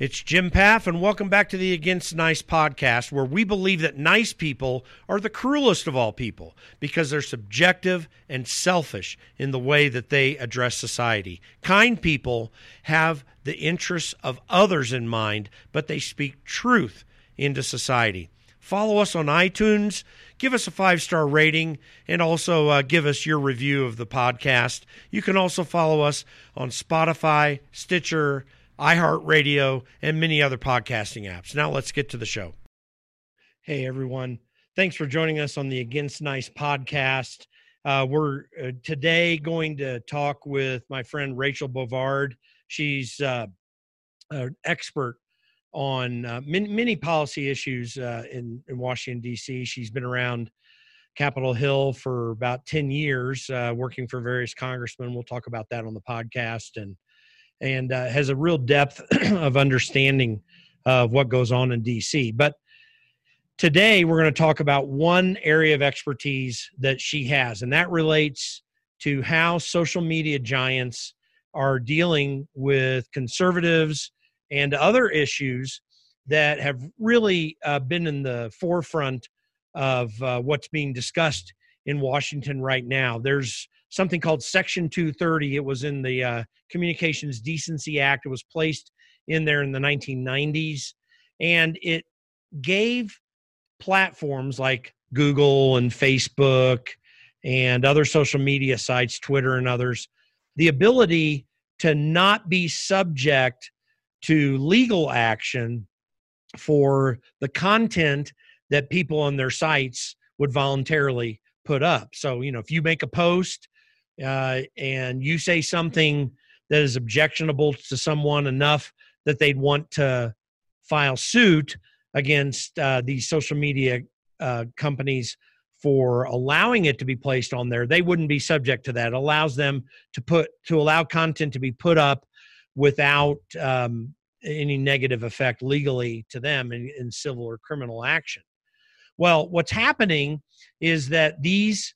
It's Jim Pfaff, and welcome back to the Against Nice podcast, where we believe that nice people are the cruelest of all people because they're subjective and selfish in the way that they address society. Kind people have the interests of others in mind, but they speak truth into society. Follow us on iTunes, give us a five star rating, and also uh, give us your review of the podcast. You can also follow us on Spotify, Stitcher, iHeartRadio, and many other podcasting apps. Now let's get to the show. Hey, everyone. Thanks for joining us on the Against Nice podcast. Uh, we're uh, today going to talk with my friend Rachel Bovard. She's uh, an expert on uh, many, many, policy issues uh, in, in Washington, D.C. She's been around Capitol Hill for about 10 years, uh, working for various congressmen. We'll talk about that on the podcast. And and uh, has a real depth of understanding of what goes on in DC. But today we're going to talk about one area of expertise that she has, and that relates to how social media giants are dealing with conservatives and other issues that have really uh, been in the forefront of uh, what's being discussed in Washington right now. There's something called Section 230. It was in the uh, Communications Decency Act. It was placed in there in the 1990s, and it gave platforms like Google and Facebook and other social media sites, Twitter and others, the ability to not be subject to legal action for the content that people on their sites would voluntarily put up. So, you know, if you make a post uh, and you say something that is objectionable to someone enough that they'd want to file suit against uh, these social media uh, companies for allowing it to be placed on there. They wouldn't be subject to that. It allows them to put to allow content to be put up without um, any negative effect legally to them in, in civil or criminal action. Well what's happening is that these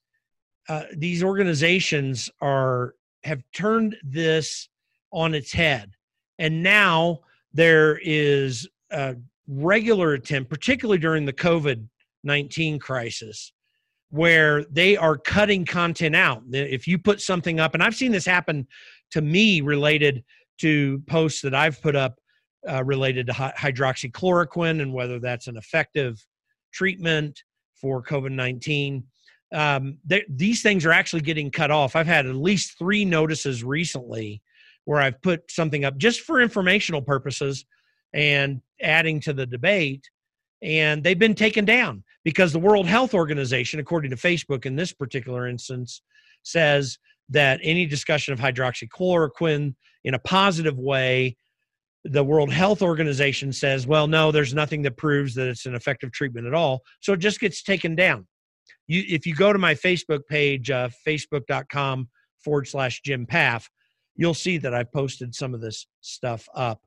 uh, these organizations are have turned this on its head, and now there is a regular attempt, particularly during the COVID nineteen crisis, where they are cutting content out. If you put something up, and I've seen this happen to me related to posts that I've put up uh, related to hydroxychloroquine and whether that's an effective treatment for COVID 19 um, these things are actually getting cut off. I've had at least three notices recently where I've put something up just for informational purposes and adding to the debate, and they've been taken down because the World Health Organization, according to Facebook in this particular instance, says that any discussion of hydroxychloroquine in a positive way the World Health Organization says, well, no, there's nothing that proves that it's an effective treatment at all. So it just gets taken down you if you go to my Facebook page, uh, facebook.com forward slash Jim Pfaff, you'll see that I've posted some of this stuff up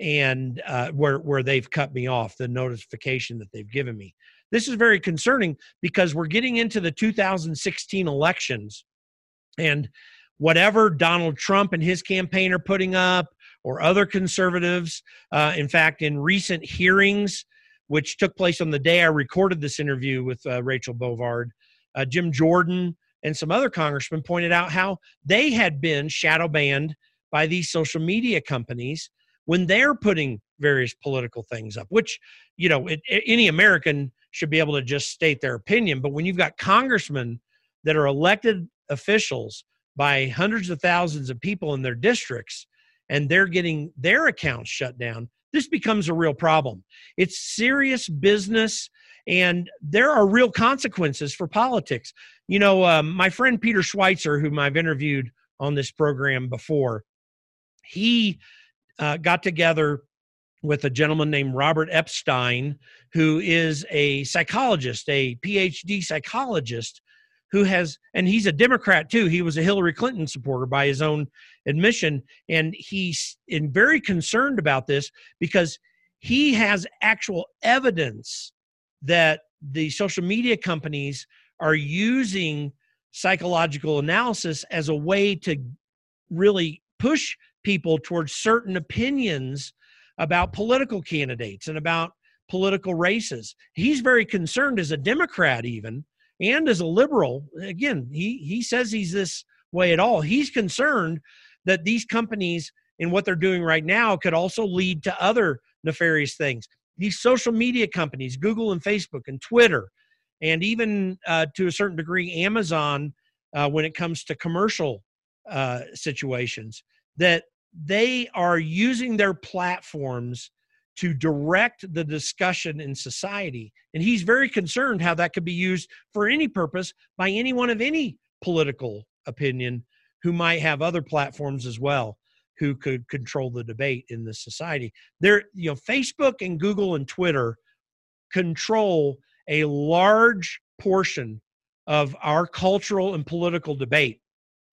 and uh, where where they've cut me off the notification that they've given me. This is very concerning because we're getting into the 2016 elections, and whatever Donald Trump and his campaign are putting up, or other conservatives, uh, in fact, in recent hearings which took place on the day I recorded this interview with uh, Rachel Bovard. Uh, Jim Jordan and some other congressmen pointed out how they had been shadow banned by these social media companies when they're putting various political things up, which, you know, it, any American should be able to just state their opinion. But when you've got congressmen that are elected officials by hundreds of thousands of people in their districts and they're getting their accounts shut down, this becomes a real problem. It's serious business, and there are real consequences for politics. You know, um, my friend Peter Schweizer, whom I've interviewed on this program before, he uh, got together with a gentleman named Robert Epstein, who is a psychologist, a PhD psychologist, who has, and he's a Democrat too. He was a Hillary Clinton supporter by his own admission. And he's in very concerned about this because he has actual evidence that the social media companies are using psychological analysis as a way to really push people towards certain opinions about political candidates and about political races. He's very concerned as a Democrat, even and as a liberal. Again, he he says he's this way at all. He's concerned that these companies and what they're doing right now could also lead to other nefarious things. These social media companies, Google and Facebook and Twitter, and even uh, to a certain degree, Amazon, uh, when it comes to commercial uh, situations, that they are using their platforms to direct the discussion in society. And he's very concerned how that could be used for any purpose by anyone of any political opinion who might have other platforms as well who could control the debate in the society. There, you know, Facebook and Google and Twitter control a large portion of our cultural and political debate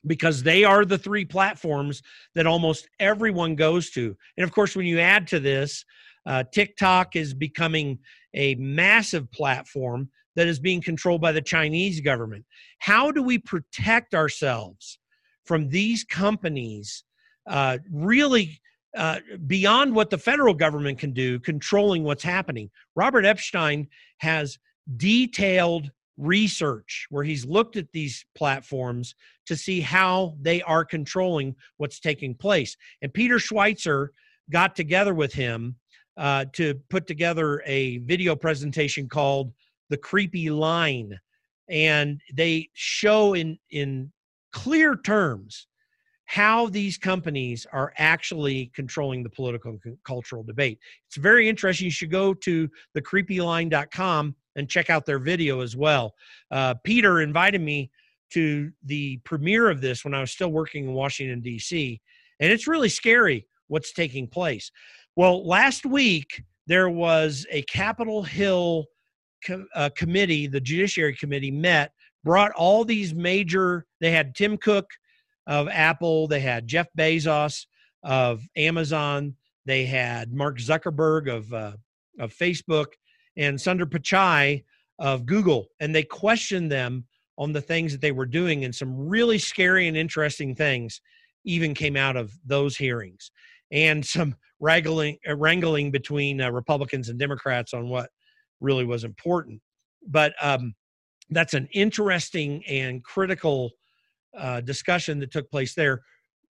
because they are the three platforms that almost everyone goes to. And of course, when you add to this, uh, TikTok is becoming a massive platform that is being controlled by the Chinese government. How do we protect ourselves from these companies uh, really uh, beyond what the federal government can do, controlling what's happening? Robert Epstein has detailed research where he's looked at these platforms to see how they are controlling what's taking place. And Peter Schweizer got together with him uh, to put together a video presentation called "The Creepy Line," and they show in in clear terms how these companies are actually controlling the political and cultural debate. It's very interesting. You should go to thecreepyline.com and check out their video as well. Uh, Peter invited me to the premiere of this when I was still working in Washington, D.C., and it's really scary what's taking place. Well, last week there was a Capitol Hill co- uh, committee, the Judiciary Committee met, brought all these major, they had Tim Cook of Apple, they had Jeff Bezos of Amazon, they had Mark Zuckerberg of, uh, of Facebook, and Sundar Pichai of Google. And they questioned them on the things that they were doing, and some really scary and interesting things even came out of those hearings and some wrangling, uh, wrangling between uh, Republicans and Democrats on what really was important. But um, that's an interesting and critical uh, discussion that took place there.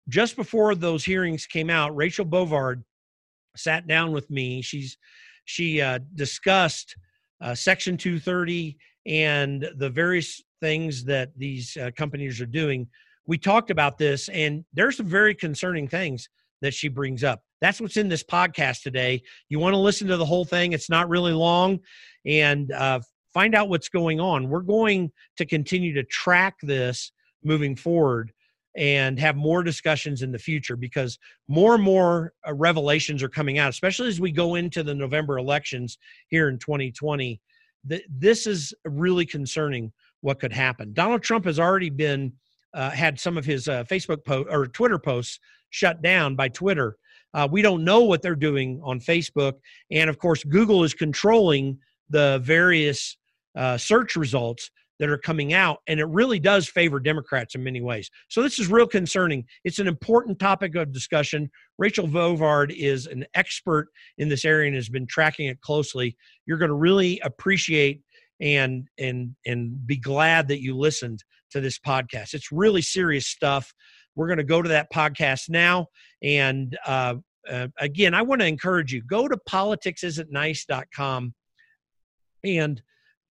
Just before those hearings came out, Rachel Bovard sat down with me. She's she uh, discussed uh, Section 230 and the various things that these uh, companies are doing. We talked about this, and there's some very concerning things that she brings up. That's what's in this podcast today. You want to listen to the whole thing, it's not really long, and uh, find out what's going on. We're going to continue to track this moving forward and have more discussions in the future because more and more uh, revelations are coming out, especially as we go into the November elections here in 2020. Th- this is really concerning what could happen. Donald Trump has already been uh, had some of his uh, Facebook post or Twitter posts shut down by Twitter. Uh, we don't know what they're doing on Facebook. And of course, Google is controlling the various uh, search results that are coming out. And it really does favor Democrats in many ways. So this is real concerning. It's an important topic of discussion. Rachel Bovard is an expert in this area and has been tracking it closely. You're going to really appreciate and and and be glad that you listened to this podcast. It's really serious stuff. We're going to go to that podcast now. And uh, uh, again, I want to encourage you go to politicsisn'tnice.com and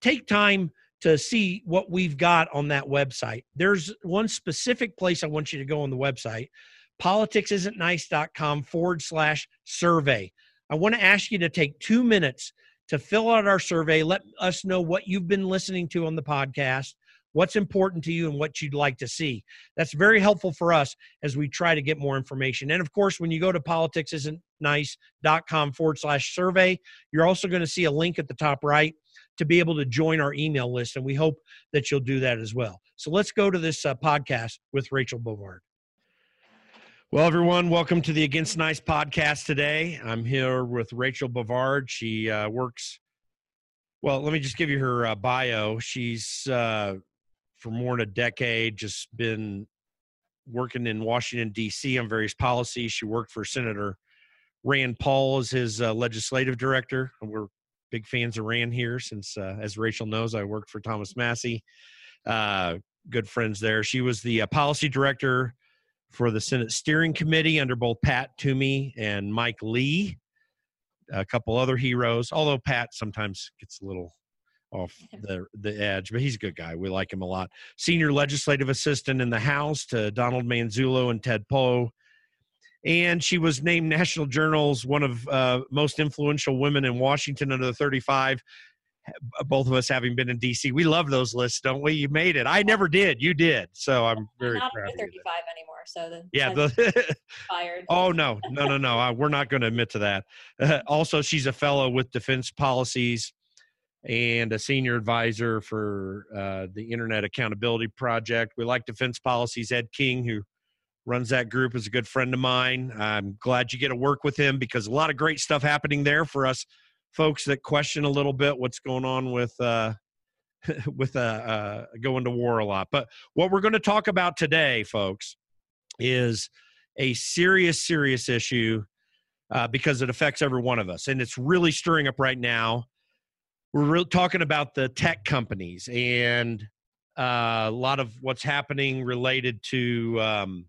take time to see what we've got on that website. There's one specific place I want you to go on the website politicsisn'tnice.com forward slash survey. I want to ask you to take two minutes to fill out our survey. Let us know what you've been listening to on the podcast what's important to you and what you'd like to see. That's very helpful for us as we try to get more information. And of course, when you go to politicsisn'tnice.com forward slash survey, you're also going to see a link at the top right to be able to join our email list. And we hope that you'll do that as well. So let's go to this uh, podcast with Rachel Bovard. Well, everyone, welcome to the Against Nice podcast today. I'm here with Rachel Bovard. She uh, works, well, let me just give you her uh, bio. She's uh, for more than a decade, just been working in Washington, D.C. on various policies. She worked for Senator Rand Paul as his uh, legislative director. We're big fans of Rand here since, uh, as Rachel knows, I worked for Thomas Massie. Uh, good friends there. She was the uh, policy director for the Senate Steering Committee under both Pat Toomey and Mike Lee, a couple other heroes. Although Pat sometimes gets a little off the the edge, but he's a good guy. We like him a lot. Senior legislative assistant in the House to Donald Manzullo and Ted Poe. And she was named National Journal's one of uh, most influential women in Washington under the 35 both of us having been in DC, we love those lists, don't we? You made it. I never did. You did. So I'm very not proud. under 35 anymore. So the yeah. The fired. oh no, no, no, no. Uh, we're not going to admit to that. Uh, also, she's a fellow with Defense Priorities and a senior advisor for uh, the Internet Accountability Project. We like Defense Priorities. Ed King, who runs that group, is a good friend of mine. I'm glad you get to work with him because a lot of great stuff happening there for us folks that question a little bit what's going on with uh, with uh, uh, going to war a lot. But what we're going to talk about today, folks, is a serious, serious issue uh, because it affects every one of us, and it's really stirring up right now. We're really talking about the tech companies and uh, a lot of what's happening related to um,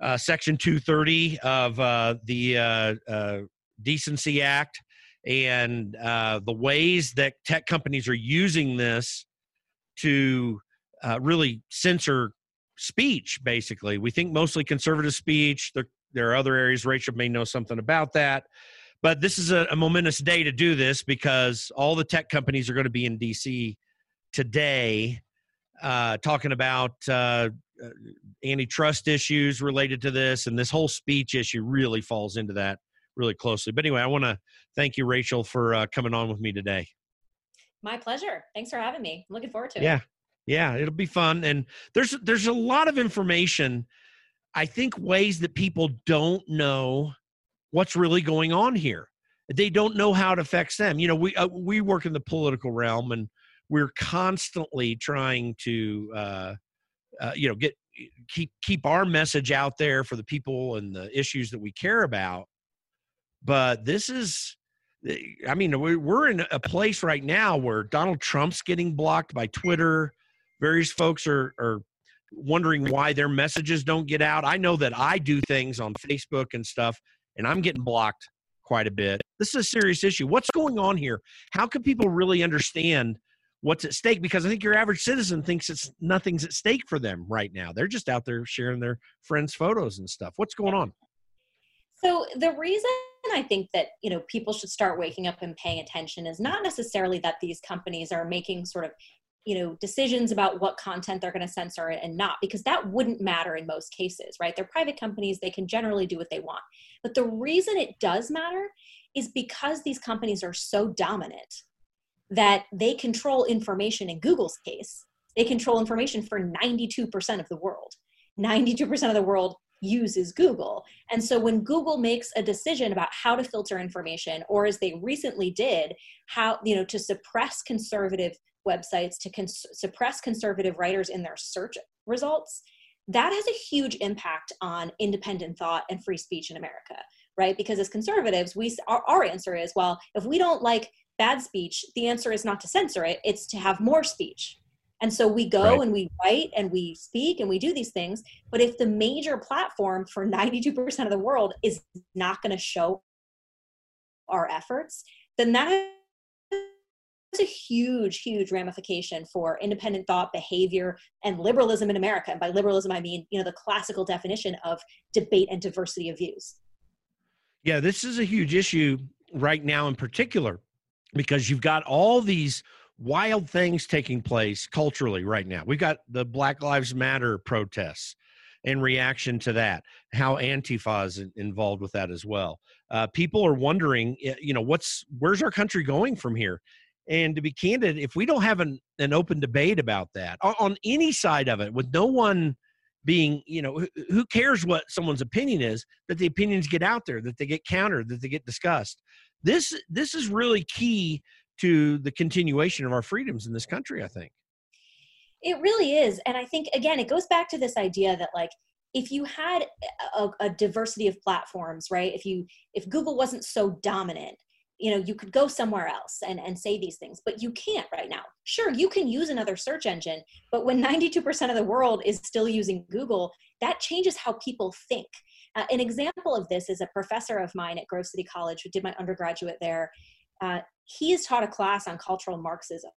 uh, Section 230 of uh, the uh, uh, Decency Act and uh, the ways that tech companies are using this to really censor speech, basically. We think mostly conservative speech. There, there are other areas, Rachel may know something about that. But this is a, a momentous day to do this because all the tech companies are going to be in DC today uh, talking about uh, uh, antitrust issues related to this. And this whole speech issue really falls into that really closely. But anyway, I want to thank you, Rachel, for uh, coming on with me today. My pleasure. Thanks for having me. I'm looking forward to it. Yeah, yeah, it'll be fun. And there's there's a lot of information. I think ways that people don't know what's really going on here. They don't know how it affects them. You know, we uh, we work in the political realm, and we're constantly trying to, uh, uh, you know, get keep keep our message out there for the people and the issues that we care about but this is, I mean, we're in a place right now where Donald Trump's getting blocked by Twitter. Various folks are, are wondering why their messages don't get out. I know that I do things on Facebook and stuff, and I'm getting blocked quite a bit. This is a serious issue. What's going on here? How can people really understand what's at stake? Because I think your average citizen thinks it's nothing's at stake for them right now. They're just out there sharing their friends' photos and stuff. What's going on? So the reason I think that you know people should start waking up and paying attention is not necessarily that these companies are making sort of you know decisions about what content they're going to censor and not because that wouldn't matter in most cases right? They're private companies they can generally do what they want. But the reason it does matter is because these companies are so dominant that they control information in google's case. They control information for 92% of the world. 92% of the world uses Google. And so when Google makes a decision about how to filter information, or as they recently did, how, you know, to suppress conservative websites, to cons- suppress conservative writers in their search results, that has a huge impact on independent thought and free speech in America, right? Because as conservatives, we our, our answer is, well, if we don't like bad speech, the answer is not to censor it, it's to have more speech and so we go right. and we write and we speak and we do these things. But if the major platform for 92% of the world is not going to show our efforts, then that a huge, huge ramification for independent thought, behavior, and liberalism in America. And by liberalism, I mean, you know, the classical definition of debate and diversity of views. Yeah, this is a huge issue right now in particular because you've got all these wild things taking place culturally right now. We've got the Black Lives Matter protests in reaction to that, how Antifa is involved with that as well. Uh, people are wondering, you know, what's where's our country going from here? And to be candid, if we don't have an, an open debate about that on any side of it, with no one being, you know, who cares what someone's opinion is, that the opinions get out there, that they get countered, that they get discussed. This this is really key to the continuation of our freedoms in this country, I think. It really is. And I think, again, it goes back to this idea that, like, if you had a, a diversity of platforms, right? If you if Google wasn't so dominant, you know you could go somewhere else and, and say these things but you can't right now. Sure you can use another search engine but when 92% of the world is still using google that changes how people think. Uh, an example of this is a professor of mine at grove city college who did my undergraduate there. Uh, he has taught a class on cultural marxism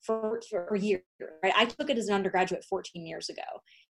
for, for a year right? I took it as an undergraduate 14 years ago.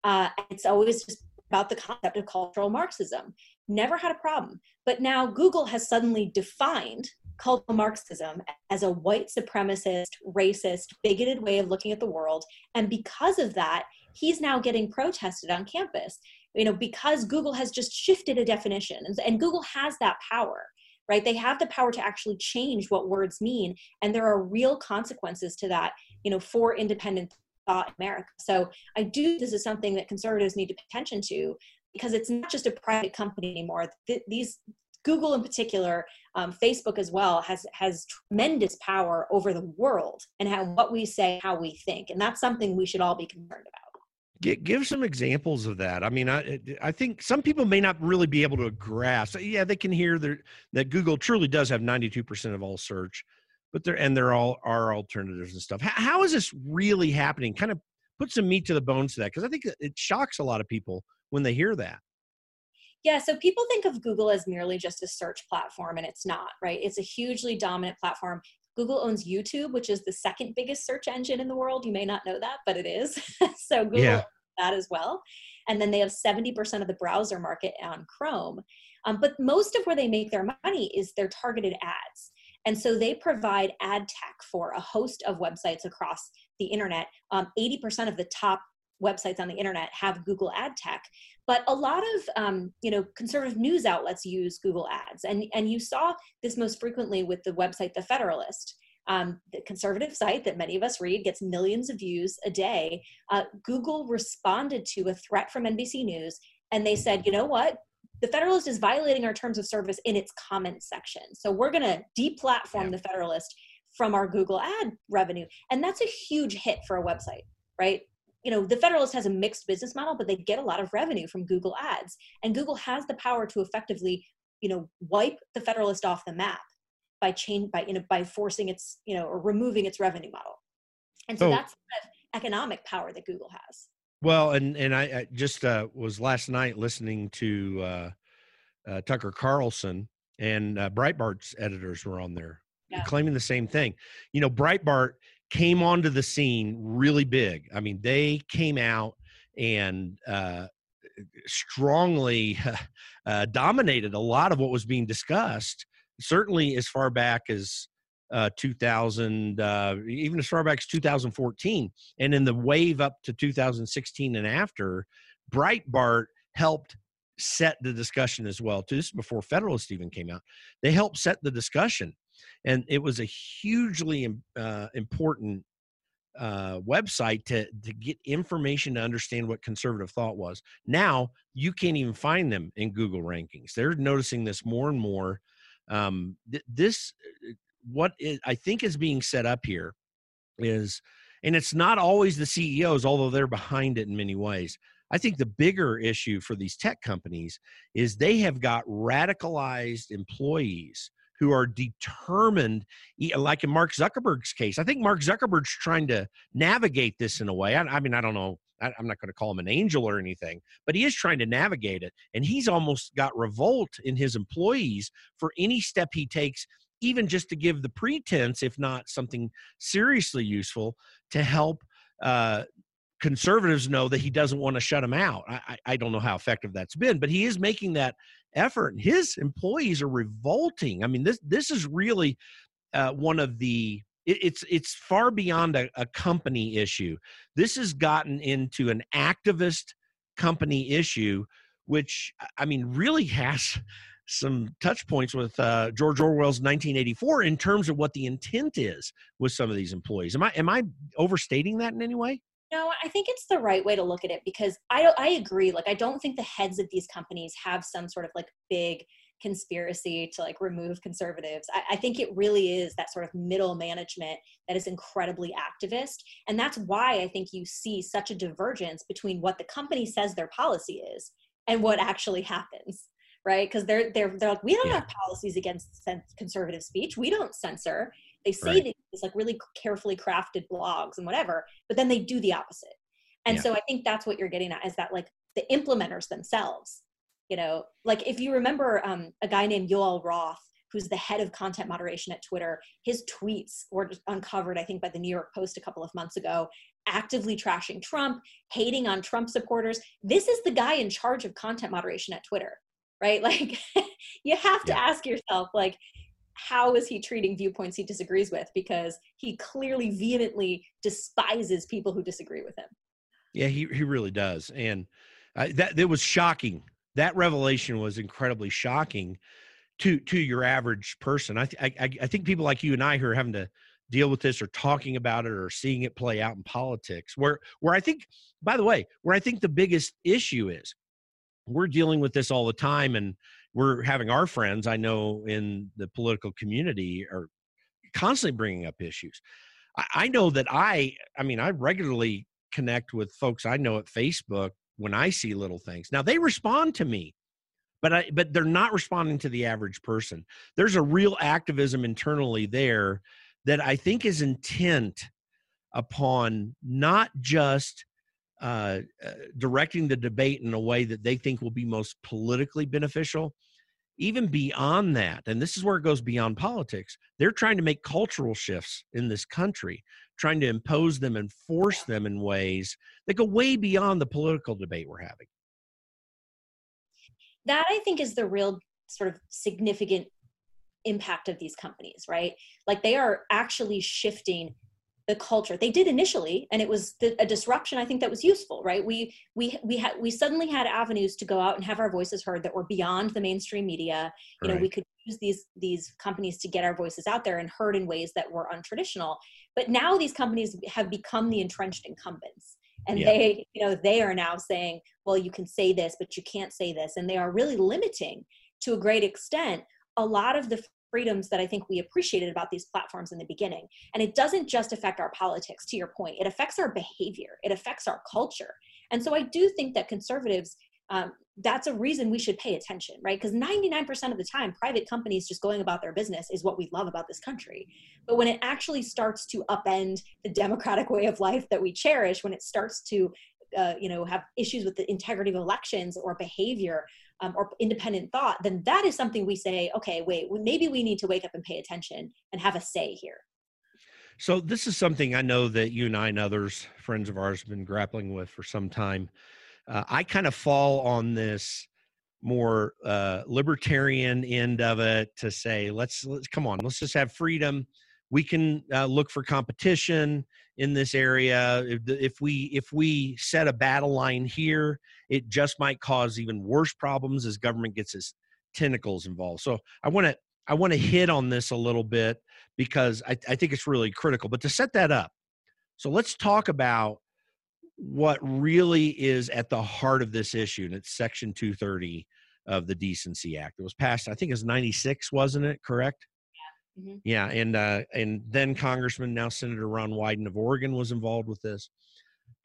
Uh, it's always just about the concept of cultural marxism. Never had a problem. But now google has suddenly defined cultural Marxism as a white supremacist, racist, bigoted way of looking at the world. And because of that, he's now getting protested on campus. You know, because Google has just shifted a definition, and, and Google has that power right they have the power to actually change what words mean and there are real consequences to that you know for independent thought in america so i do this is something that conservatives need to pay attention to because it's not just a private company anymore Th- these Google in particular, um, Facebook as well, has has tremendous power over the world and how what we say, how we think, and that's something we should all be concerned about. Give some examples of that. I mean, I I think some people may not really be able to grasp. Yeah, they can hear that Google truly does have ninety two percent of all search, but there and there all are alternatives and stuff. How, how is this really happening? Kind of put some meat to the bones to that because I think it shocks a lot of people when they hear that. Yeah, so people think of Google as merely just a search platform, and it's not, right? It's a hugely dominant platform. Google owns YouTube, which is the second biggest search engine in the world. You may not know that, but it is. so Google yeah. that as well. And then they have 70% of the browser market on Chrome. Um, but most of where they make their money is their targeted ads. And so they provide ad tech for a host of websites across the internet. Um, 80% of the top websites on the internet have Google ad tech. But a lot of um, you know conservative news outlets use Google ads, and and you saw this most frequently with the website The Federalist. Um, the conservative site that many of us read gets millions of views a day. Uh, Google responded to a threat from NBC News, and they said, you know what? The Federalist is violating our terms of service in its comments section. So we're going to deplatform yeah. the Federalist from our Google ad revenue. And that's a huge hit for a website, right? You know the federalist has a mixed business model but they get a lot of revenue from google ads and google has the power to effectively you know wipe the federalist off the map by change by you know by forcing its you know or removing its revenue model. And so, that's the economic power that google has. Well and and i, I just uh, was last night listening to uh, uh, tucker carlson and uh, breitbart's editors were on there yeah. claiming the same thing. You know breitbart came onto the scene really big. I mean, they came out and uh, strongly uh, dominated a lot of what was being discussed. Certainly, as far back as uh, 2000, uh, even as far back as 2014, and in the wave up to 2016 and after, Breitbart helped set the discussion as well. too this is before Federalist even came out, they helped set the discussion and it was a hugely uh, important uh, website to to get information to understand what conservative thought was. Now you can't even find them in Google rankings. They're noticing this more and more. Um, th- this uh, what is, I think is being set up here is, and it's not always the CEOs, although they're behind it in many ways. I think the bigger issue for these tech companies is they have got radicalized employees who are determined, like in Mark Zuckerberg's case. I think Mark Zuckerberg's trying to navigate this in a way. I, I mean, I don't know. I, I'm not going to call him an angel or anything, but he is trying to navigate it. And he's almost got revolt in his employees for any step he takes even just to give the pretense, if not something seriously useful, to help uh, conservatives know that he doesn't want to shut them out. I, I don't know how effective that's been, but he is making that effort. And his employees are revolting. I mean, this this is really uh, one of the it, it's it's far beyond a, a company issue. This has gotten into an activist company issue, which I mean really has some touch points with uh, George Orwell's 1984 in terms of what the intent is with some of these employees. Am I am I overstating that in any way? No, I think it's the right way to look at it because I I agree. Like I don't think the heads of these companies have some sort of like big conspiracy to like remove conservatives. I, I, think it really is that sort of middle management that is incredibly activist. And that's why I think you see such a divergence between what the company says their policy is and what actually happens right because they're they're they're like we don't Yeah. have policies against conservative speech we don't censor they say Right. these like really carefully crafted blogs and whatever but then they do the opposite and Yeah. so i think that's what you're getting at is that like the implementers themselves you know like if you remember um, a guy named yoel roth who's the head of content moderation at twitter his tweets were uncovered i think by the new york post a couple of months ago actively trashing trump hating on trump supporters this is the guy in charge of content moderation at twitter right like you have to Yeah. ask yourself like how is he treating viewpoints he disagrees with because he clearly vehemently despises people who disagree with him Yeah, he he really does, and uh, that that was shocking. That revelation was incredibly shocking to to your average person. I, th- I I- think people like you and I who are having to deal with this or talking about it or seeing it play out in politics, where where I think, by the way, where I think the biggest issue is, we're dealing with this all the time, and we're having our friends I know in the political community are constantly bringing up issues. I, I know that I, I mean, I regularly connect with folks I know at Facebook when I see little things. Now they respond to me, but I, but they're not responding to the average person. There's a real activism internally there that I think is intent upon not just uh, uh, directing the debate in a way that they think will be most politically beneficial, even beyond that, and this is where it goes beyond politics, they're trying to make cultural shifts in this country, trying to impose them and force them in ways that go way beyond the political debate we're having. that i think is the real sort of significant impact of these companies right? Like they are actually shifting the culture. They did initially and it was the, a disruption i think that was useful right? We we we had we suddenly had avenues to go out and have our voices heard that were beyond the mainstream media. You know we could use these these companies to get our voices out there and heard in ways that were untraditional. But now these companies have become the entrenched incumbents and Yeah. they you know they are now saying well you can say this but you can't say this. And they are really limiting to a great extent a lot of the freedoms that i think we appreciated about these platforms in the beginning. And it doesn't just affect our politics to your point. It affects our behavior. It affects our culture. And so i do think that conservatives um, that's a reason we should pay attention right? Because 99% of the time private companies just going about their business is what we love about this country. But when it actually starts to upend the democratic way of life that we cherish when it starts to uh, you know have issues with the integrity of elections or behavior um, or independent thought then that is something we say okay wait maybe we need to wake up and pay attention and have a say here So this is something I know that you and I and others, friends of ours, have been grappling with for some time. Uh, I kind of fall on this more uh, libertarian end of it to say, let's let's come on, let's just have freedom. We can uh, look for competition in this area. If, if we if we set a battle line here, it just might cause even worse problems as government gets its tentacles involved. So I want to I want to hit on this a little bit because I, I think it's really critical. But to set that up, so let's talk about what really is at the heart of this issue, and it's Section 230 of the Decency Act. It was passed, I think, it was 96, wasn't it? Correct. Mhm. Yeah, and uh, and then Congressman, now Senator Ron Wyden of Oregon, was involved with this.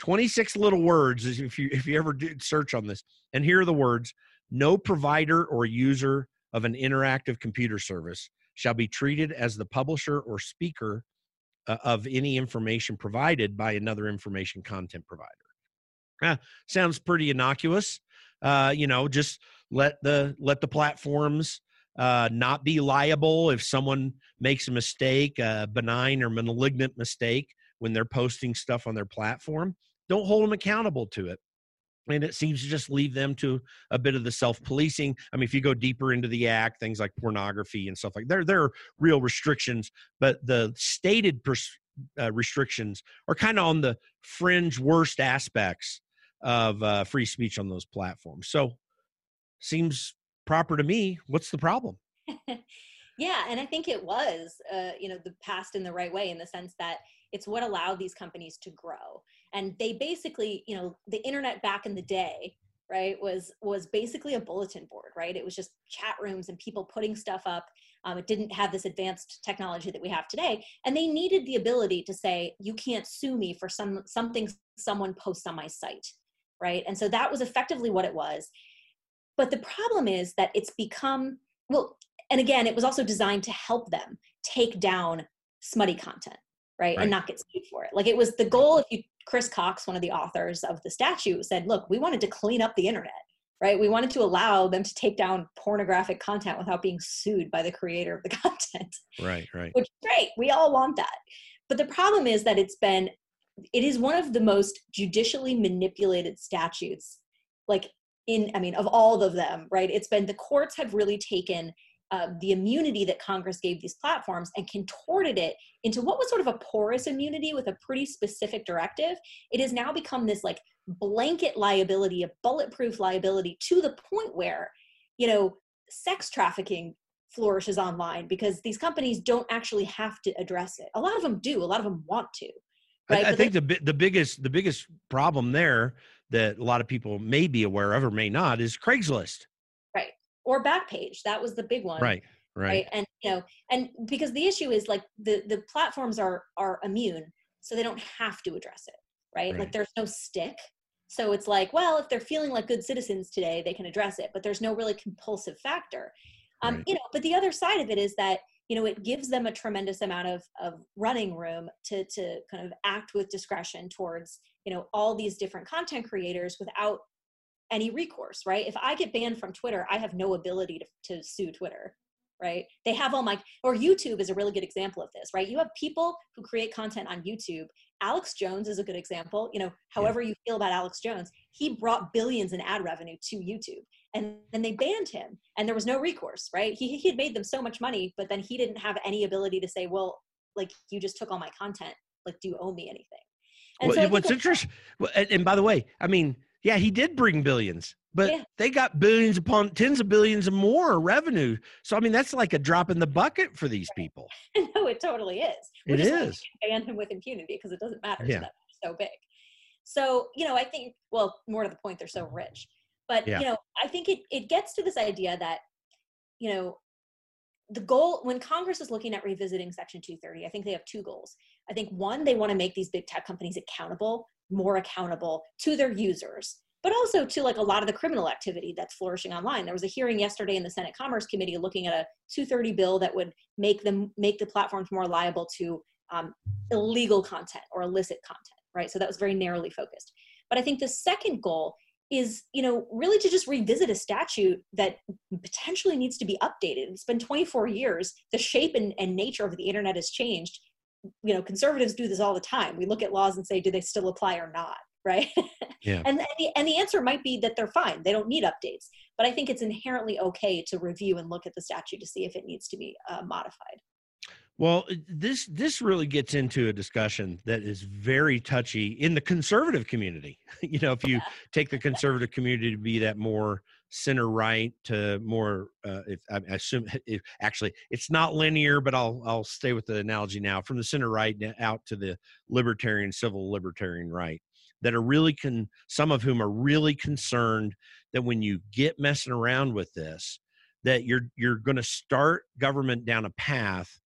26 little words if you if you ever did search on this and here are the words no provider or user of an interactive computer service shall be treated as the publisher or speaker uh, of any information provided by another information content provider Ah, sounds pretty innocuous uh, you know just let the let the platforms uh, not be liable if someone makes a mistake a benign or malignant mistake when they're posting stuff on their platform don't hold them accountable to it. And it seems to just leave them to a bit of the self-policing. I mean if you go deeper into the act things like pornography and stuff like there there are real restrictions but the stated pers- uh, restrictions are kind of on the fringe worst aspects of uh, free speech on those platforms. So seems proper to me what's the problem? Yeah and i think it was uh, you know the passed in the right way in the sense that it's what allowed these companies to grow. And they basically you know the internet back in the day right was was basically a bulletin board right? It was just chat rooms and people putting stuff up. Um, it didn't have this advanced technology that we have today. And they needed the ability to say you can't sue me for some something someone posts on my site right? And so that was effectively what it was but the problem is that it's become well and again it was also designed to help them take down smutty content right, right. and not get sued for it. Like it was the goal if you chris cox one of the authors of the statute said look we wanted to clean up the internet right? We wanted to allow them to take down pornographic content without being sued by the creator of the content. Right right. Which is great. We all want that. But the problem is that it's been it is one of the most judicially manipulated statutes like in i mean of all of them right? It's been the courts have really taken uh, the immunity that congress gave these platforms and contorted it into what was sort of a porous immunity with a pretty specific directive. It has now become this like blanket liability a bulletproof liability to the point where you know sex trafficking flourishes online because these companies don't actually have to address it. A lot of them do a lot of them want to right? I, I think the the biggest the biggest problem there that a lot of people may be aware of or may not is Craigslist. Right. Or Backpage. That was the big one. Right. Right. right. And you know, and because the issue is like the the platforms are are immune, so they don't have to address it. Right. right. Like there's no stick. So it's like, well, if they're feeling like good citizens today, they can address it, but there's no really compulsive factor. Um, right. You know, but the other side of it is that you know it gives them a tremendous amount of, of running room to to kind of act with discretion towards you know all these different content creators without any recourse right? If i get banned from twitter i have no ability to, to sue twitter right? They have all my or youtube is a really good example of this right? You have people who create content on youtube. Alex jones is a good example you know however yeah. you feel about alex jones he brought billions in ad revenue to youtube and then they banned him and there was no recourse right? He, he had made them so much money but then he didn't have any ability to say well like you just took all my content. Like do you owe me anything and well, so what's interesting and, by the way i mean yeah he did bring billions but yeah. they got billions upon tens of billions and more revenue so i mean that's like a drop in the bucket for these people no it totally is It is. ban him with impunity because it doesn't matter yeah. so big so you know i think well more to the point they're so rich but yeah. you know, I think it it gets to this idea that you know the goal when Congress is looking at revisiting Section 230, I think they have two goals. I think one, they want to make these big tech companies accountable, more accountable to their users, but also to like a lot of the criminal activity that's flourishing online. There was a hearing yesterday in the Senate Commerce Committee looking at a 230 bill that would make them make the platforms more liable to um, illegal content or illicit content, right? So that was very narrowly focused. But I think the second goal is you know really to just revisit a statute that potentially needs to be updated. It's been 24 years. The shape and, and nature of the internet has changed. You know conservatives do this all the time. We look at laws and say do they still apply or not right? Yeah. and, and the, and the answer might be that they're fine. They don't need updates. But i think it's inherently okay to review and look at the statute to see if it needs to be uh, modified well, this this really gets into a discussion that is very touchy in the conservative community. you know, if you take the conservative community to be that more center right to more, uh, if I assume, if, actually, it's not linear, but I'll I'll stay with the analogy now. From the center right out to the libertarian, civil libertarian right, that are really con, some of whom are really concerned that when you get messing around with this, that you're you're going to start government down a path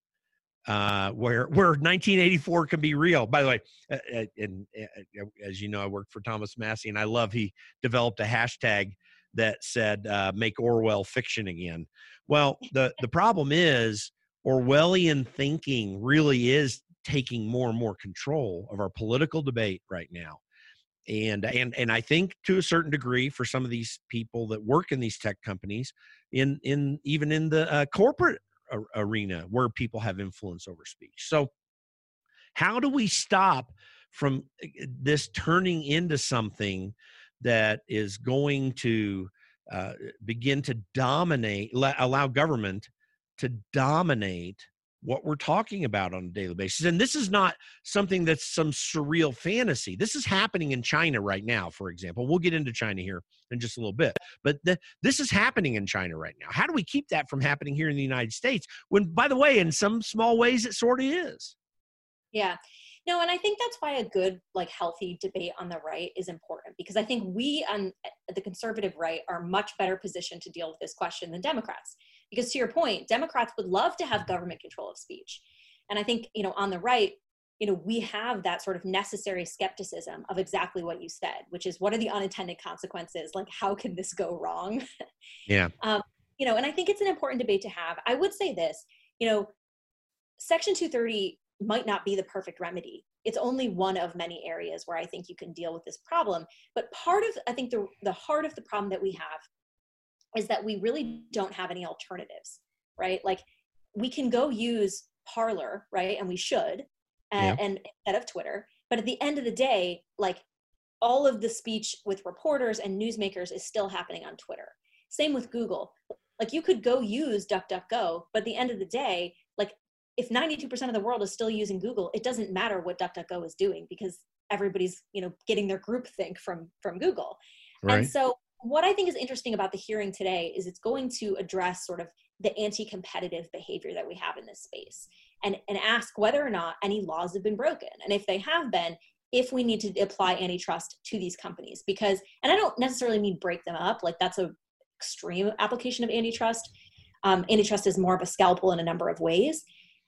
uh, where where 1984 can be real. By the way, uh, uh and, uh, as you know, I worked for Thomas Massie, and I love he developed a hashtag that said uh, "Make Orwell fiction again." Well, the the problem is Orwellian thinking really is taking more and more control of our political debate right now. And and and I think to a certain degree, for some of these people that work in these tech companies, in in even in the uh, corporate arena where people have influence over speech. So, how do we stop from eh, eh, this turning into something that is going to uh, begin to dominate, allow government to dominate what we're talking about on a daily basis. And this is not something that's some surreal fantasy. This is happening in China right now, for example. We'll get into China here in just a little bit. But this is happening in China right now. How do we keep that from happening here in the United States when, by the way, in some small ways, it sort of is? Yeah. No, and I think that's why a good, like, healthy debate on the right is important because I think we on eh, the conservative right are much better positioned to deal with this question than Democrats because to your point democrats would love to have government control of speech. And i think you know on the right you know we have that sort of necessary skepticism of exactly what you said which is what are the unintended consequences? Like how can this go wrong? Yeah. Um, you know and i think it's an important debate to have. I would say this you know section 230 might not be the perfect remedy. It's only one of many areas where i think you can deal with this problem. But part of i think the, the heart of the problem that we have is that we really don't have any alternatives right? Like we can go use Parler right? And we should and, yeah. and instead of twitter. But at the end of the day like all of the speech with reporters and newsmakers is still happening on twitter. Same with google. Like you could go use duckduckgo but at the end of the day like if 92% of the world is still using google it doesn't matter what duckduckgo is doing because everybody's you know getting their group think from from google. Right. and so what i think is interesting about the hearing today is it's going to address sort of the anti-competitive behavior that we have in this space and, and ask whether or not any laws have been broken. And if they have been if we need to apply antitrust to these companies because and i don't necessarily mean break them up like that's a extreme application of antitrust. Um, antitrust is more of a scalpel in a number of ways.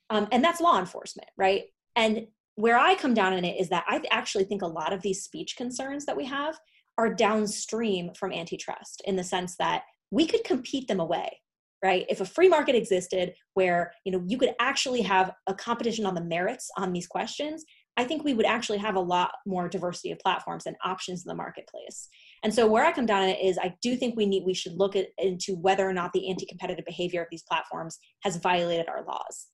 Um, and that's law enforcement right? And where i come down on it is that i actually think a lot of these speech concerns that we have are downstream from antitrust in the sense that we could compete them away right? If a free market existed where you know you could actually have a competition on the merits on these questions i think we would actually have a lot more diversity of platforms and options in the marketplace. And so where i come down it is i do think we need we should look at, into whether or not the anti-competitive behavior of these platforms has violated our laws.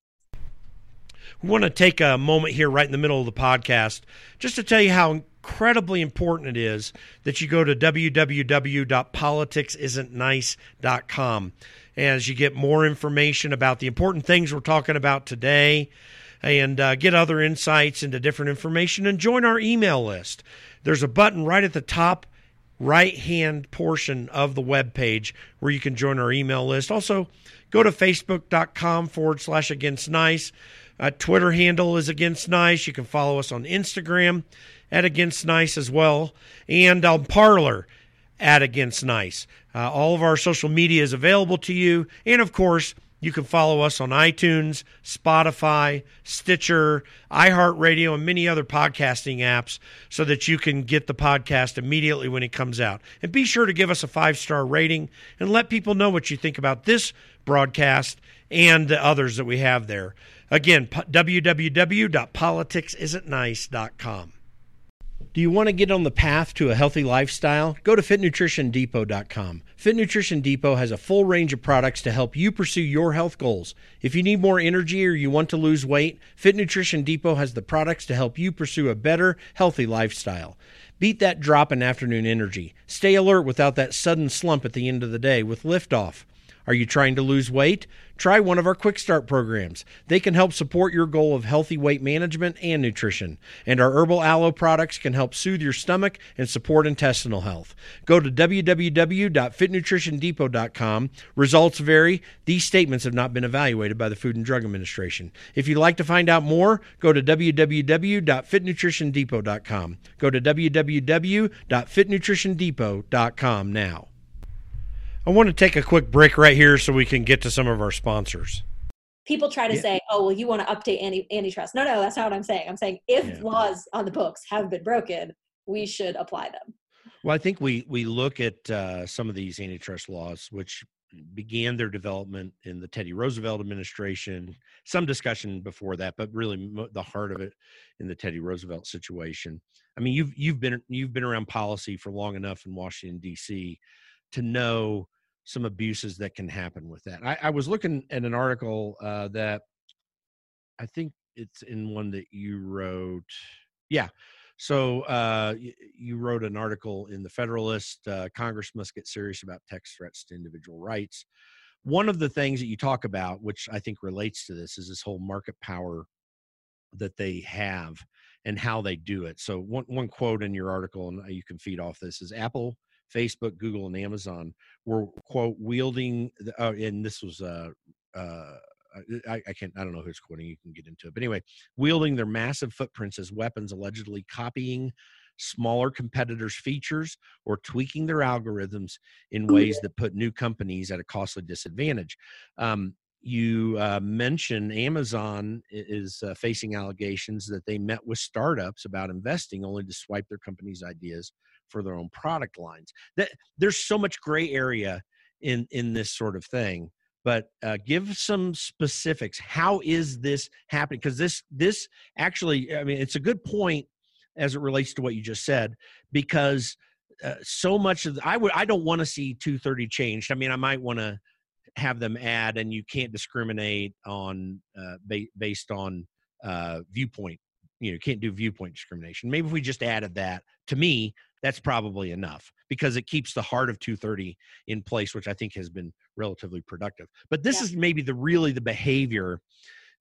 We want to take a moment here right in the middle of the podcast just to tell you how incredibly important it is that you go to www.politicsisn'tnice.com as you get more information about the important things we're talking about today and uh, get other insights into different information and join our email list. There's a button right at the top right hand portion of the web page where you can join our email list. Also, go to facebook.com forward slash against nice. Uh, Twitter handle is against nice. You can follow us on Instagram at against nice as well, and on Parler at against nice. Uh, all of our social media is available to you. And of course, you can follow us on iTunes, Spotify, Stitcher, iHeartRadio, and many other podcasting apps so that you can get the podcast immediately when it comes out. And be sure to give us a five star rating and let people know what you think about this broadcast and the others that we have there. Again, www.politicsisn'tnice.com. Do you want to get on the path to a healthy lifestyle? Go to fitnutritiondepot.com. Fit Nutrition Depot has a full range of products to help you pursue your health goals. If you need more energy or you want to lose weight, Fit Nutrition Depot has the products to help you pursue a better, healthy lifestyle. Beat that drop in afternoon energy. Stay alert without that sudden slump at the end of the day with Liftoff. Are you trying to lose weight? Try one of our Quick Start programs. They can help support your goal of healthy weight management and nutrition. And our herbal aloe products can help soothe your stomach and support intestinal health. Go to www.fitnutritiondepot.com. Results vary. These statements have not been evaluated by the Food and Drug Administration. If you'd like to find out more, go to www.fitnutritiondepot.com. Go to www.fitnutritiondepot.com now. I want to take a quick break right here so we can get to some of our sponsors. People try to yeah. say, "Oh, well, you want to update anti- antitrust." No, no, that's not what I'm saying. I'm saying if yeah. laws on the books have been broken, we should apply them. Well, I think we we look at uh, some of these antitrust laws, which began their development in the Teddy Roosevelt administration. Some discussion before that, but really the heart of it in the Teddy Roosevelt situation. I mean, you've you've been you've been around policy for long enough in Washington D.C. to know some abuses that can happen with that. I, I was looking at an article uh, that I think it's in one that you wrote. Yeah. So uh, you, wrote an article in the Federalist. Uh, Congress must get serious about text threats to individual rights. One of the things that you talk about, which I think relates to this, is this whole market power that they have and how they do it. So one one quote in your article, and you can feed off this, is Apple Facebook, Google, and Amazon were quote wielding. Uh, and this was uh, uh, I, I, can't. I don't know who's quoting. You can get into it, but anyway, wielding their massive footprints as weapons, allegedly copying smaller competitors' features or tweaking their algorithms in ways that put new companies at a costly disadvantage. Um, you uh, mention Amazon is uh, facing allegations that they met with startups about investing only to swipe their company's ideas for their own product lines. That there's so much gray area in in this sort of thing. But uh, give some specifics. How is this happening? Because this this actually, I mean, it's a good point as it relates to what you just said because uh, so much of the, I would I don't want to see 230 changed. I mean, I might want to have them add and you can't discriminate on uh, ba- based on uh, viewpoint you know can't do viewpoint discrimination maybe if we just added that to me that's probably enough because it keeps the heart of 230 in place which i think has been relatively productive. But this yeah. is maybe the really the behavior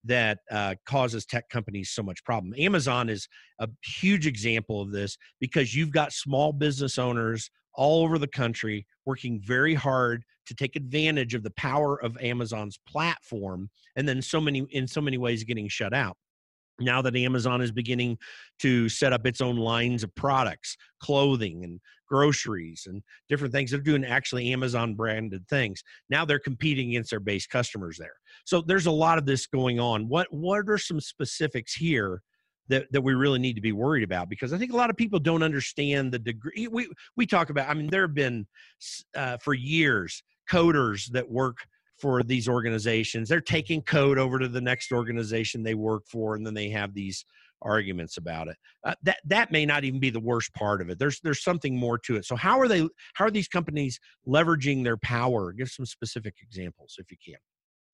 that uh, causes tech companies so much problem. Amazon is a huge example of this because you've got small business owners all over the country working very hard to take advantage of the power of Amazon's platform and then so many in so many ways getting shut out now that Amazon is beginning to set up its own lines of products, clothing and groceries and different things. They're doing actually Amazon branded things. Now they're competing against their base customers there. So there's a lot of this going on. What what are some specifics here that, that we really need to be worried about because I think a lot of people don't understand the degree. We we talk about. I mean, there have been uh, for years coders that work for these organizations. They're taking code over to the next organization they work for, and then they have these arguments about it. Uh, that that may not even be the worst part of it. There's there's something more to it. So how are they? How are these companies leveraging their power? Give some specific examples if you can.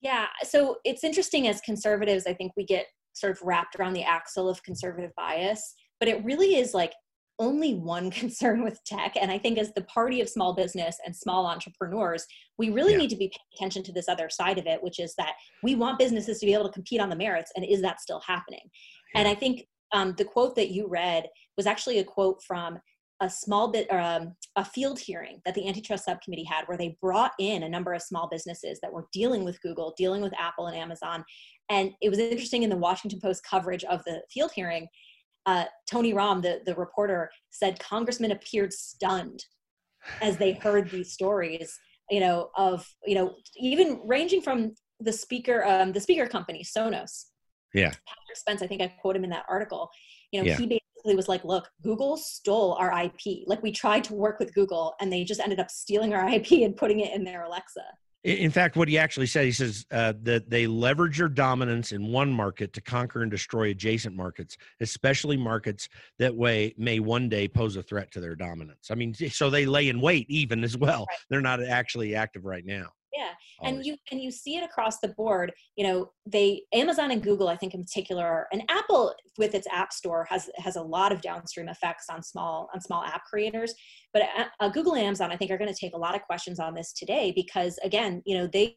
Yeah, so it's interesting as conservatives. I think we get sort of wrapped around the axle of conservative bias, but it really is like only one concern with tech. And I think as the party of small business and small entrepreneurs, we really yeah. need to be paying attention to this other side of it, which is that we want businesses to be able to compete on the merits. And is that still happening? Yeah. And I think um, the quote that you read was actually a quote from a small bit um, a field hearing that the antitrust subcommittee had where they brought in a number of small businesses that were dealing with google dealing with apple and amazon and it was interesting in the Washington Post coverage of the field hearing. Uh, Tony Romm, the, the reporter, said congressmen appeared stunned as they heard these stories, you know, of, you know, even ranging from the speaker, um, the speaker company, Sonos. Yeah. Patrick Spence, I think I quote him in that article. You know, yeah. he basically was like, look, Google stole our IP. Like we tried to work with Google and they just ended up stealing our IP and putting it in their Alexa. In fact, what he actually said, he says uh, that they leverage your dominance in one market to conquer and destroy adjacent markets, especially markets that way may one day pose a threat to their dominance. I mean, so they lay in wait even as well. Right. They're not actually active right now yeah and you and you see it across the board you know they amazon and google i think in particular and apple with its app store has has a lot of downstream effects on small on small app creators but uh, uh google and amazon i think are going to take a lot of questions on this today because again you know they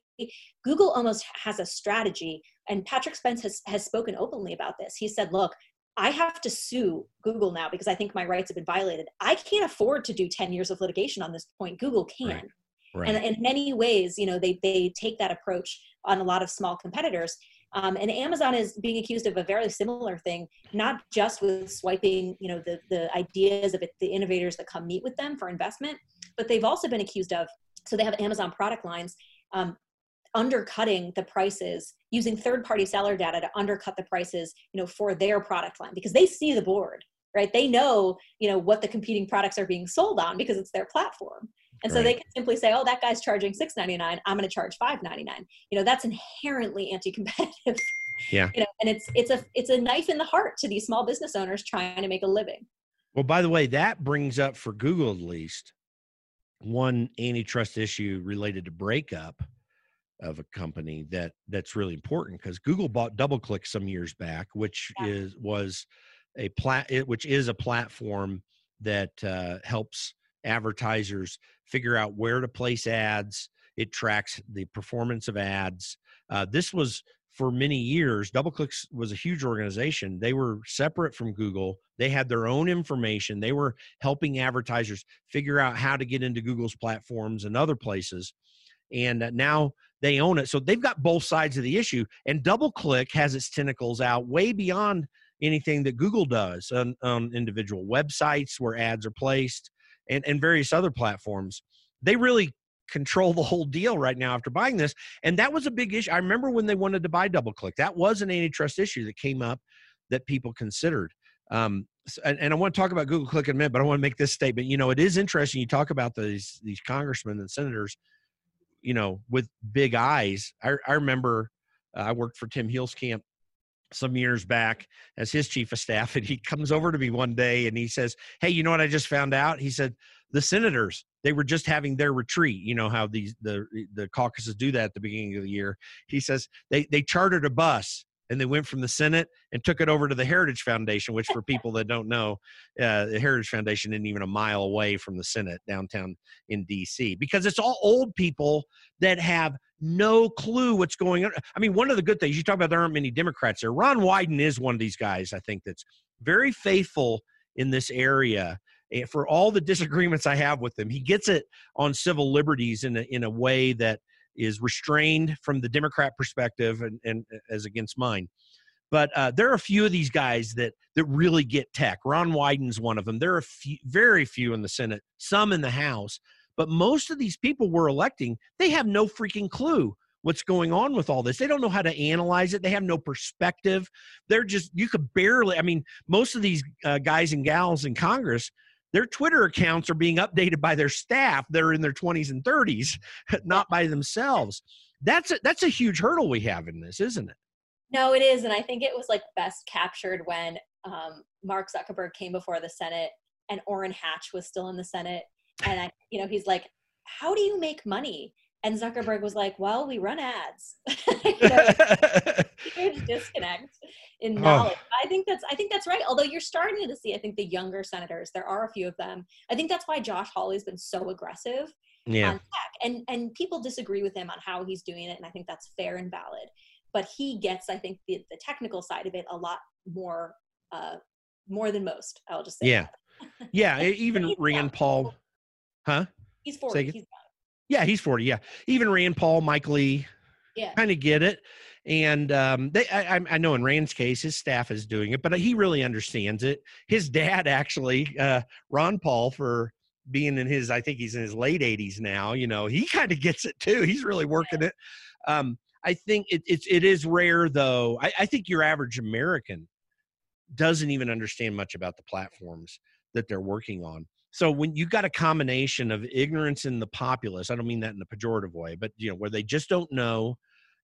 google almost has a strategy and patrick spence has has spoken openly about this he said look I have to sue Google now because I think my rights have been violated. I can't afford to do 10 years of litigation on this point. Google can. Right. Right. And in many ways, you know, they, they take that approach on a lot of small competitors. Um, and Amazon is being accused of a very similar thing, not just with swiping, you know, the, the ideas of it, the innovators that come meet with them for investment, but they've also been accused of, so they have Amazon product lines, um, undercutting the prices using third party seller data to undercut the prices, you know, for their product line because they see the board, right? They know, you know, what the competing products are being sold on because it's their platform. And so they can simply say, "Oh, that guy's charging six ninety nine. I'm going to charge five ninety nine. You know, that's inherently anti-competitive. Yeah. You know, and it's it's a it's a knife in the heart to these small business owners trying to make a living. Well, by the way, that brings up for Google at least one antitrust issue related to breakup of a company that that's really important because Google bought DoubleClick some years back, which yeah. is was a plat which is a platform that uh, helps advertisers figure out where to place ads. It tracks the performance of ads. Uh, this was for many years. DoubleClicks was a huge organization. They were separate from Google. They had their own information. They were helping advertisers figure out how to get into Google's platforms and other places. And uh, now they own it. So they've got both sides of the issue. And DoubleClick has its tentacles out way beyond anything that Google does on, on individual websites where ads are placed and, and various other platforms. They really control the whole deal right now after buying this. And that was a big issue. I remember when they wanted to buy DoubleClick. That was an antitrust issue that came up that people considered. Um, and, and, I want to talk about Google Click in a minute, but I want to make this statement. You know, it is interesting. You talk about these these congressmen and senators, you know, with big eyes. I, I remember uh, I worked for Tim Huelskamp some years back as his chief of staff, and he comes over to me one day and he says, "Hey, you know what I just found out?" He said, "The senators they were just having their retreat. You know how these the the caucuses do that at the beginning of the year." He says they they chartered a bus and they went from the Senate and took it over to the Heritage Foundation, which, for people that don't know, uh, the Heritage Foundation isn't even a mile away from the Senate downtown in D.C. because it's all old people that have no clue what's going on. I mean, one of the good things you talk about, there aren't many Democrats there. Ron Wyden is one of these guys, I think, that's very faithful in this area. Eh, for all the disagreements I have with him, he gets it on civil liberties in a, in a way that is restrained from the Democrat perspective and, and as against mine. But uh, there are a few of these guys that that really get tech. Ron Wyden's one of them. There are few, very few in the Senate, some in the House, but most of these people we're electing, they have no freaking clue what's going on with all this. They don't know how to analyze it. They have no perspective. They're just you could barely. I mean, most of these uh, guys and gals in Congress their Twitter accounts are being updated by their staff that are in their 20s and 30s, not by themselves. That's a, that's a huge hurdle we have in this, isn't it? No, it is, and I think it was like best captured when um, Mark Zuckerberg came before the Senate and Orrin Hatch was still in the Senate, and I, you know, he's like, "How do you make money?" And Zuckerberg was like, "Well, we run ads." huge disconnect in knowledge. Oh. I think that's I think that's right. Although you're starting to see, I think the younger senators, there are a few of them. I think that's why Josh Hawley's been so aggressive yeah. on tech. And and people disagree with him on how he's doing it, and I think that's fair and valid. But he gets, I think, the, the technical side of it a lot more uh, more than most. I'll just say. Yeah. yeah. Even Rand Paul. Huh? He's 40. He's yeah, he's 40. Yeah. Even Rand Paul, Mike Lee, yeah. kind of get it. And um, they, I, I, know in Rand's case, his staff is doing it, but he really understands it. His dad, actually, uh, Ron Paul, for being in his, I think he's in his late 80s now. You know, he kind of gets it too. He's really working it. Um, I think it, it's it is rare though. I, I think your average American doesn't even understand much about the platforms that they're working on. So when you've got a combination of ignorance in the populace, I don't mean that in a pejorative way, but you know where they just don't know,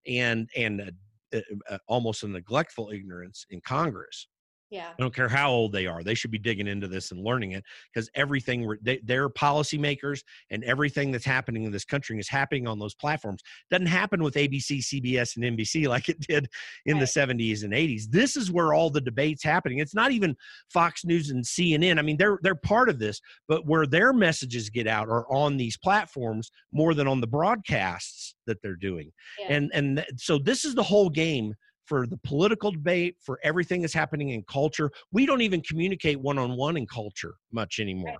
and and uh, uh, almost a neglectful ignorance in Congress, yeah. I don't care how old they are. They should be digging into this and learning it because everything they, they're policymakers and everything that's happening in this country is happening on those platforms. Doesn't happen with ABC, CBS, and NBC like it did in right. the 70s and 80s. This is where all the debates happening. It's not even Fox News and CNN. I mean, they're they're part of this, but where their messages get out are on these platforms more than on the broadcasts that they're doing. Yeah. And and so this is the whole game for the political debate, for everything that's happening in culture. We don't even communicate one on one in culture much anymore. Right.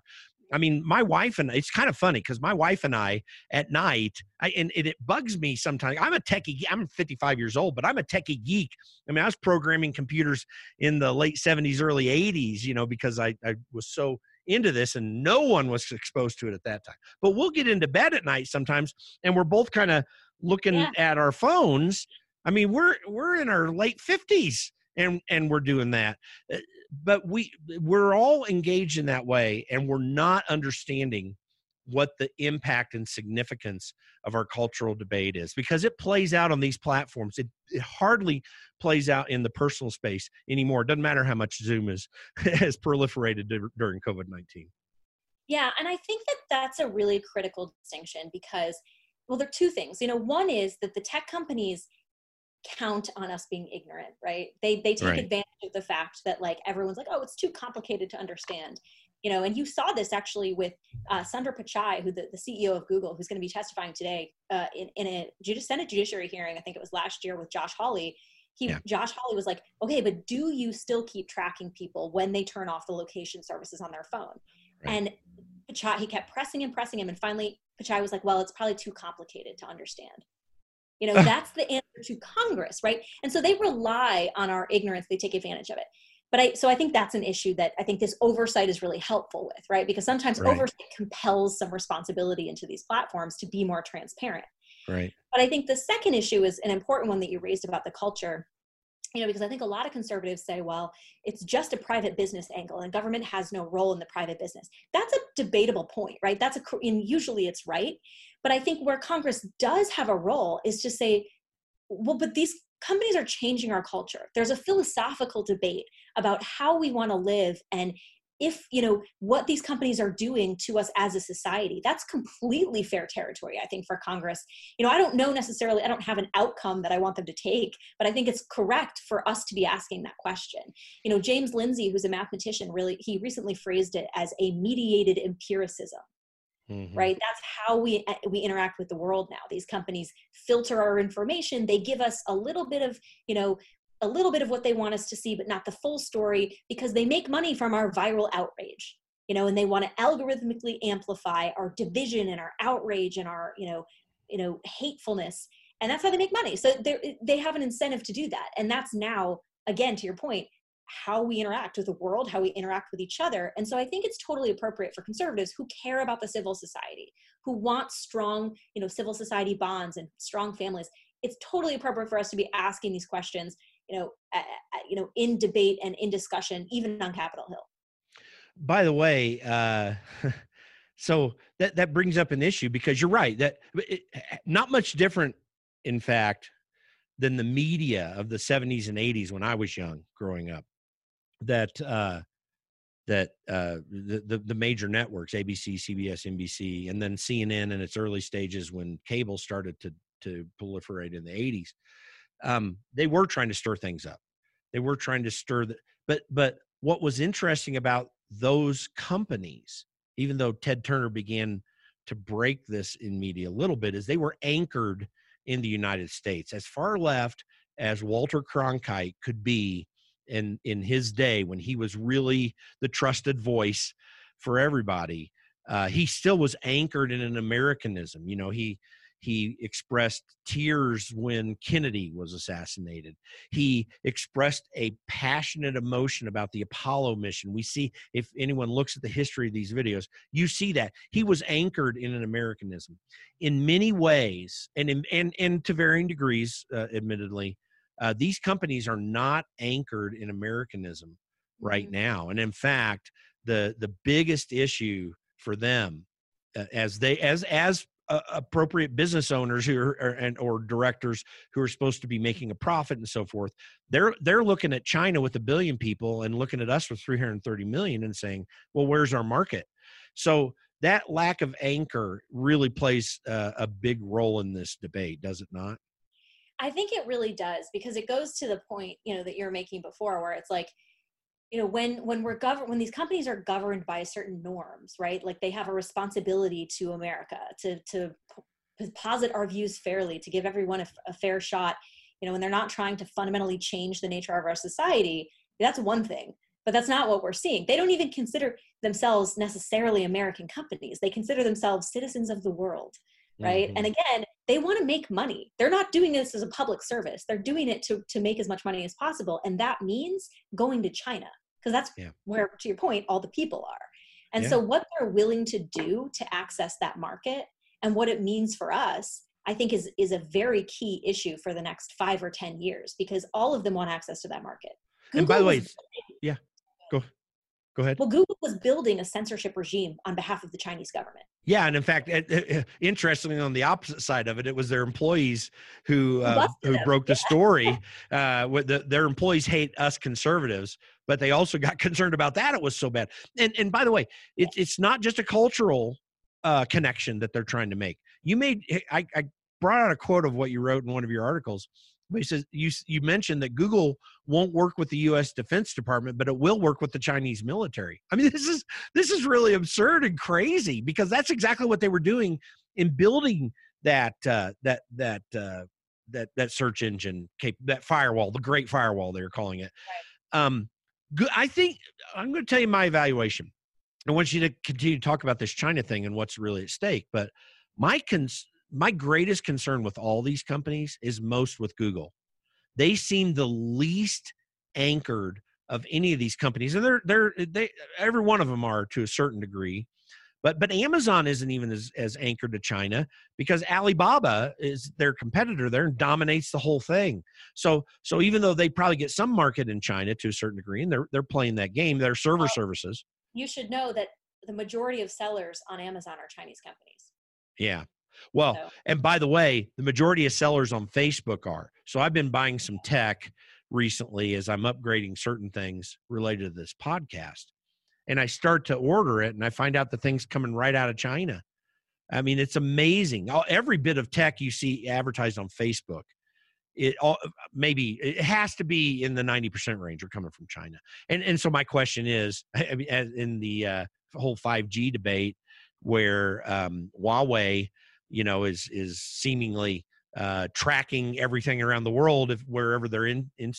I mean, my wife and it's kind of funny because my wife and I at night, I, and it, it, bugs me sometimes. I'm a techie. I'm 55 years old, but I'm a techie geek. I mean, I was programming computers in the late 70s, early 80s, you know, because I, I was so into this and no one was exposed to it at that time. But we'll get into bed at night sometimes and we're both kind of looking yeah. at our phones I mean, we're we're in our late fifties and and we're doing that, uh, but we we're all engaged in that way, and we're not understanding what the impact and significance of our cultural debate is because it plays out on these platforms. It, it hardly plays out in the personal space anymore. It doesn't matter how much Zoom is has proliferated during COVID nineteen. Yeah, and I think that that's a really critical distinction because well, there are two things. You know, one is that the tech companies count on us being ignorant right they they take right. advantage of the fact that like everyone's like oh it's too complicated to understand you know and you saw this actually with uh, sundar pichai who the, the ceo of google who's going to be testifying today uh, in, in a senate judiciary hearing i think it was last year with josh hawley he yeah. josh hawley was like okay but do you still keep tracking people when they turn off the location services on their phone right. and pichai he kept pressing and pressing him and finally pichai was like well it's probably too complicated to understand you know, that's the answer to Congress, right? And so they rely on our ignorance, they take advantage of it. but I so I think that's an issue that I think this oversight is really helpful with, right? Because sometimes right. oversight compels some responsibility into these platforms to be more transparent. Right. But I think the second issue is an important one that you raised about the culture. You know, because I think a lot of conservatives say, well, it's just a private business angle and government has no role in the private business. That's a debatable point, right? That's a, and usually it's right. But I think where Congress does have a role is to say, well, but these companies are changing our culture. There's a philosophical debate about how we want to live and if you know what these companies are doing to us as a society. That's completely fair territory i think for congress. You know i don't know necessarily i don't have an outcome that i want them to take but i think it's correct for us to be asking that question. You know james lindsay who's a mathematician really he recently phrased it as a mediated empiricism Mm-hmm. right? That's how we eh, we interact with the world now. These companies filter our information. They give us a little bit of you know a little bit of what they want us to see but not the full story because they make money from our viral outrage you know and they want to algorithmically amplify our division and our outrage and our you know you know hatefulness and that's how they make money. So they they have an incentive to do that. And that's now again to your point how we interact with the world, how we interact with each other. And so I think it's totally appropriate for conservatives who care about the civil society, who want strong, you know, civil society bonds and strong families. It's totally appropriate for us to be asking these questions, you know, uh, you know, in debate and in discussion, even on Capitol Hill. By the way, uh, so that that brings up an issue because you're right that it, not much different, in fact, than the media of the 70s and 80s when I was young growing up that uh, that uh, the, the, major networks ABC, CBS, NBC, and then CNN in its early stages when cable started to to proliferate in the 80s, um, they were trying to stir things up. They were trying to stir the but but what was interesting about those companies, even though Ted Turner began to break this in media a little bit, is they were anchored in the United States as far left as Walter Cronkite could be in in his day when he was really the trusted voice for everybody uh, he still was anchored in an americanism you know he he expressed tears when Kennedy was assassinated. He expressed a passionate emotion about the Apollo mission. We see, if anyone looks at the history of these videos, you see that. He was anchored in an Americanism. In many ways, and, in, and, and to varying degrees, uh, admittedly, uh, these companies are not anchored in Americanism right mm-hmm. now. And in fact, the the biggest issue for them uh, as they as as uh, appropriate business owners who are or, and or directors who are supposed to be making a profit and so forth they're they're looking at china with a billion people and looking at us with 330 million and saying well where's our market so that lack of anchor really plays uh, a big role in this debate does it not I think it really does because it goes to the point, you know, that you're making before where it's like, you know, when when we're governed when these companies are governed by certain norms, right? Like they have a responsibility to America to to posit our views fairly, to give everyone a, a fair shot, you know, when they're not trying to fundamentally change the nature of our society, that's one thing but that's not what we're seeing. They don't even consider themselves necessarily American companies. They consider themselves citizens of the world right mm-hmm. and again they want to make money they're not doing this as a public service they're doing it to, to make as much money as possible and that means going to china because that's yeah. where to your point all the people are and yeah. so what they're willing to do to access that market and what it means for us i think is is a very key issue for the next five or ten years because all of them want access to that market Google and by the way yeah go Go ahead. Well, Google was building a censorship regime on behalf of the Chinese government. Yeah, and in fact, interestingly, on the opposite side of it, it was their employees who uh, who broke the yeah. story. Uh, the, their employees hate us conservatives, but they also got concerned about that. It was so bad. And and by the way, it, it's not just a cultural uh, connection that they're trying to make. You made I, I brought out a quote of what you wrote in one of your articles but he says you you mentioned that Google won't work with the U.S. Defense Department, but it will work with the Chinese military. I mean, this is this is really absurd and crazy because that's exactly what they were doing in building that uh, that that uh, that that search engine cap- that firewall, the Great Firewall they were calling it. Um, I think I'm going to tell you my evaluation. I want you to continue to talk about this China thing and what's really at stake, but my cons- my greatest concern with all these companies is most with Google. They seem the least anchored of any of these companies, and they're they're they every one of them are to a certain degree. But but Amazon isn't even as, as anchored to China because Alibaba is their competitor there and dominates the whole thing. So so even though they probably get some market in China to a certain degree, and they're they're playing that game, their server well, services. You should know that the majority of sellers on Amazon are Chinese companies. Yeah. Well, so. and by the way, the majority of sellers on Facebook are. So I've been buying some tech recently as I'm upgrading certain things related to this podcast and I start to order it and I find out the thing's coming right out of China. I mean, it's amazing. Every bit of tech you see advertised on Facebook, it all maybe it has to be in the 90% range or coming from China. And and so my question is I mean, in the uh, whole 5G debate where um, Huawei, you know, is is seemingly uh, tracking everything around the world if wherever they're in, in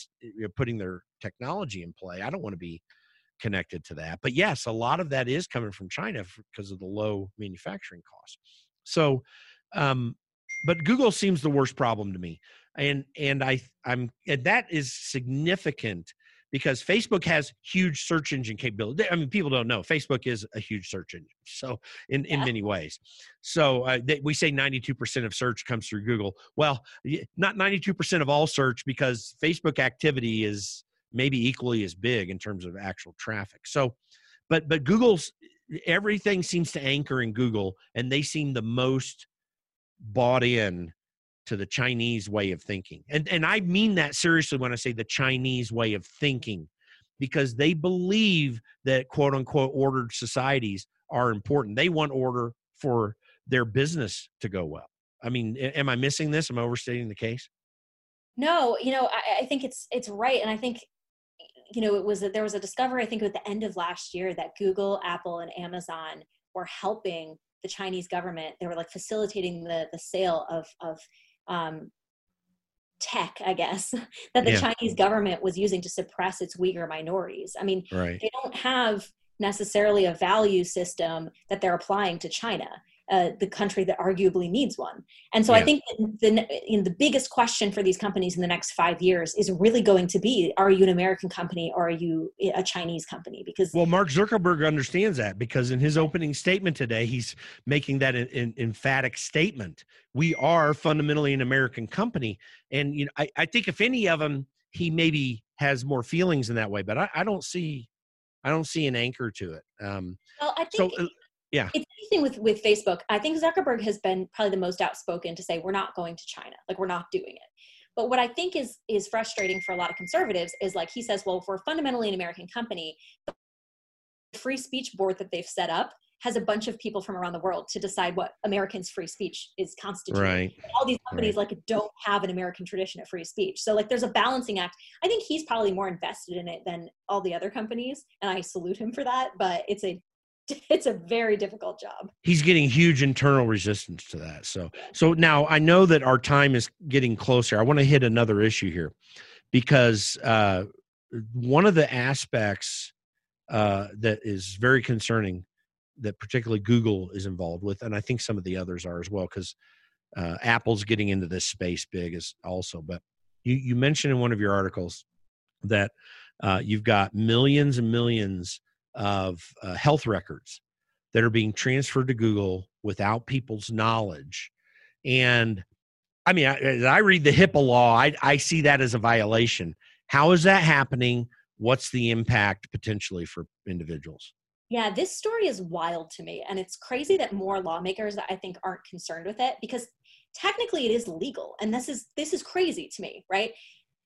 putting their technology in play. I don't want to be connected to that. But yes, a lot of that is coming from China because of the low manufacturing costs. So, um, but Google seems the worst problem to me, and and I I'm and that is significant because Facebook has huge search engine capability. I mean, people don't know Facebook is a huge search engine. So in, in many ways, so uh, they, we say 92% of search comes through Google. Well, not 92% of all search because Facebook activity is maybe equally as big in terms of actual traffic. So, but but Google's everything seems to anchor in Google, and they seem the most bought in to the Chinese way of thinking. And and I mean that seriously when I say the Chinese way of thinking, because they believe that quote unquote ordered societies are important. They want order for their business to go well. I mean, am I missing this? Am I overstating the case? No, you know, I, I think it's it's right, and I think you know, it was a, there was a discovery I think at the end of last year that Google, Apple, and Amazon were helping the Chinese government. They were like facilitating the the sale of of um, tech, I guess, that the yeah. Chinese government was using to suppress its Uyghur minorities. I mean, right. they don't have necessarily a value system that they're applying to China uh, the country that arguably needs one. And so yeah. I think the, know, the biggest question for these companies in the next five years is really going to be: Are you an American company or are you a Chinese company? Because well, Mark Zuckerberg understands that because in his opening statement today, he's making that an, emphatic statement: We are fundamentally an American company, and you know, I, I think if any of them, he maybe has more feelings in that way, but I, I don't see. I don't see an anchor to it. Um, well, I think so, uh, yeah it's interesting with with facebook i think zuckerberg has been probably the most outspoken to say we're not going to china like we're not doing it but what i think is is frustrating for a lot of conservatives is like he says well if we're fundamentally an american company the free speech board that they've set up has a bunch of people from around the world to decide what Americans' free speech is constituted. Right. All these companies right. like don't have an American tradition of free speech. So like there's a balancing act. I think he's probably more invested in it than all the other companies, and I salute him for that. But it's a it's a very difficult job. He's getting huge internal resistance to that. So so now I know that our time is getting closer. I want to hit another issue here because uh, one of the aspects uh, that is very concerning that particularly Google is involved with, and I think some of the others are as well, because uh, Apple's getting into this space big as also. But you, you mentioned in one of your articles that uh, you've got millions and millions of uh, health records that are being transferred to Google without people's knowledge. And I mean, as I read the HIPAA law, I, I see that as a violation. How is that happening? What's the impact potentially for individuals? Yeah, this story is wild to me. And it's crazy that more lawmakers I think aren't concerned with it because technically it is legal. And this is this is crazy to me, right?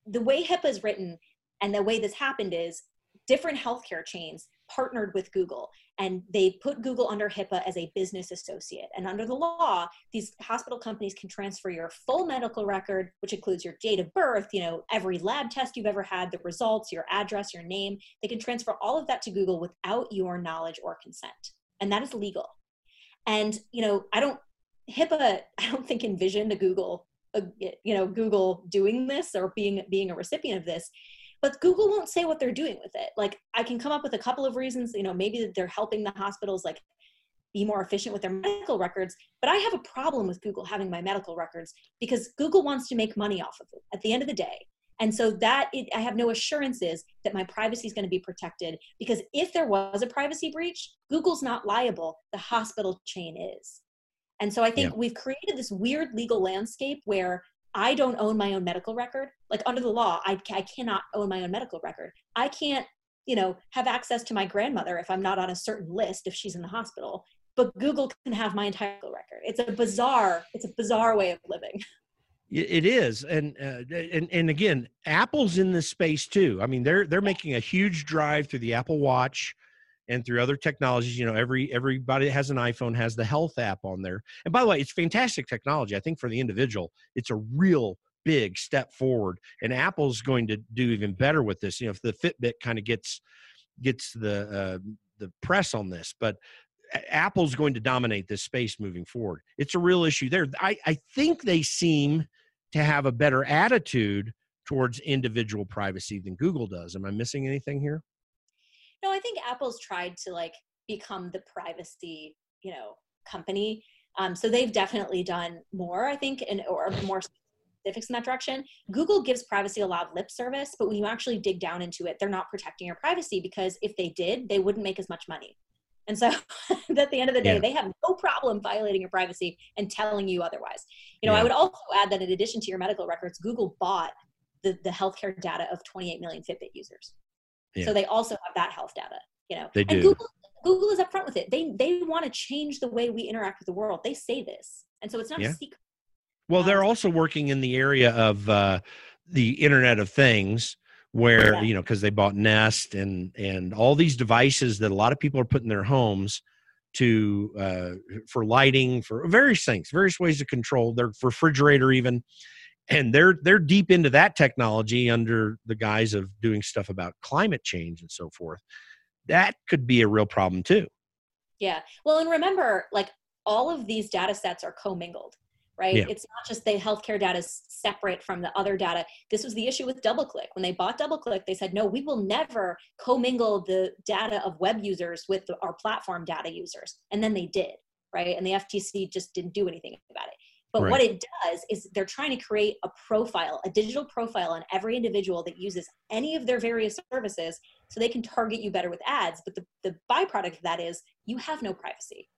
The way HIPAA is written and the way this happened is different healthcare chains partnered with Google and they put Google under HIPAA as a business associate. And under the law, these hospital companies can transfer your full medical record, which includes your date of birth, you know, every lab test you've ever had, the results, your address, your name. They can transfer all of that to Google without your knowledge or consent. And that is legal. And, you know, I don't, HIPAA, I don't think envisioned a Google, a, you know, Google doing this or being being a recipient of this but google won't say what they're doing with it. Like i can come up with a couple of reasons you know maybe they're helping the hospitals like be more efficient with their medical records but i have a problem with google having my medical records because google wants to make money off of it at the end of the day. And so that it, i have no assurances that my privacy is going to be protected because if there was a privacy breach google's not liable. The hospital chain is. And so i think yeah. we've created this weird legal landscape where i don't own my own medical record. Like under the law i, I cannot own my own medical record. I can't you know have access to my grandmother if i'm not on a certain list if she's in the hospital but google can have my entire record. It's a bizarre it's a bizarre way of living. It is, and uh, and and again, Apple's in this space too. I mean, they're they're making a huge drive through the Apple Watch and through other technologies. You know, every everybody that has an iPhone has the Health app on there. And by the way, it's fantastic technology. I think for the individual, it's a real big step forward. And Apple's going to do even better with this. You know, if the Fitbit kind of gets gets the uh, the press on this, but Apple's going to dominate this space moving forward. It's a real issue there. I, I think they seem to have a better attitude towards individual privacy than Google does. Am I missing anything here? No, I think Apple's tried to like become the privacy, you know, company. Um, so they've definitely done more, I think, and or more specifics in that direction. Google gives privacy a lot of lip service, but when you actually dig down into it, they're not protecting your privacy because if they did, they wouldn't make as much money. And so at the end of the day, yeah. they have no problem violating your privacy and telling you otherwise. You know, yeah. I would also add that in addition to your medical records, Google bought the, the healthcare data of 28 million Fitbit users. Yeah. So they also have that health data, you know. They do. And Google, Google is upfront with it. They they want to change the way we interact with the world. They say this. And so it's not a secret. Well, they're um, also working in the area of uh, the Internet of Things where yeah. you know because they bought nest and and all these devices that a lot of people are putting in their homes to uh, for lighting for various things various ways to control their refrigerator even and they're they're deep into that technology under the guise of doing stuff about climate change and so forth that could be a real problem too yeah well and remember like all of these data sets are commingled right? Yeah. It's not just the healthcare data is separate from the other data. This was the issue with DoubleClick. When they bought DoubleClick, they said, no, we will never commingle the data of web users with our platform data users. And then they did, right? And the FTC just didn't do anything about it. But right. what it does is they're trying to create a profile, a digital profile on every individual that uses any of their various services so they can target you better with ads. But the, the byproduct of that is you have no privacy.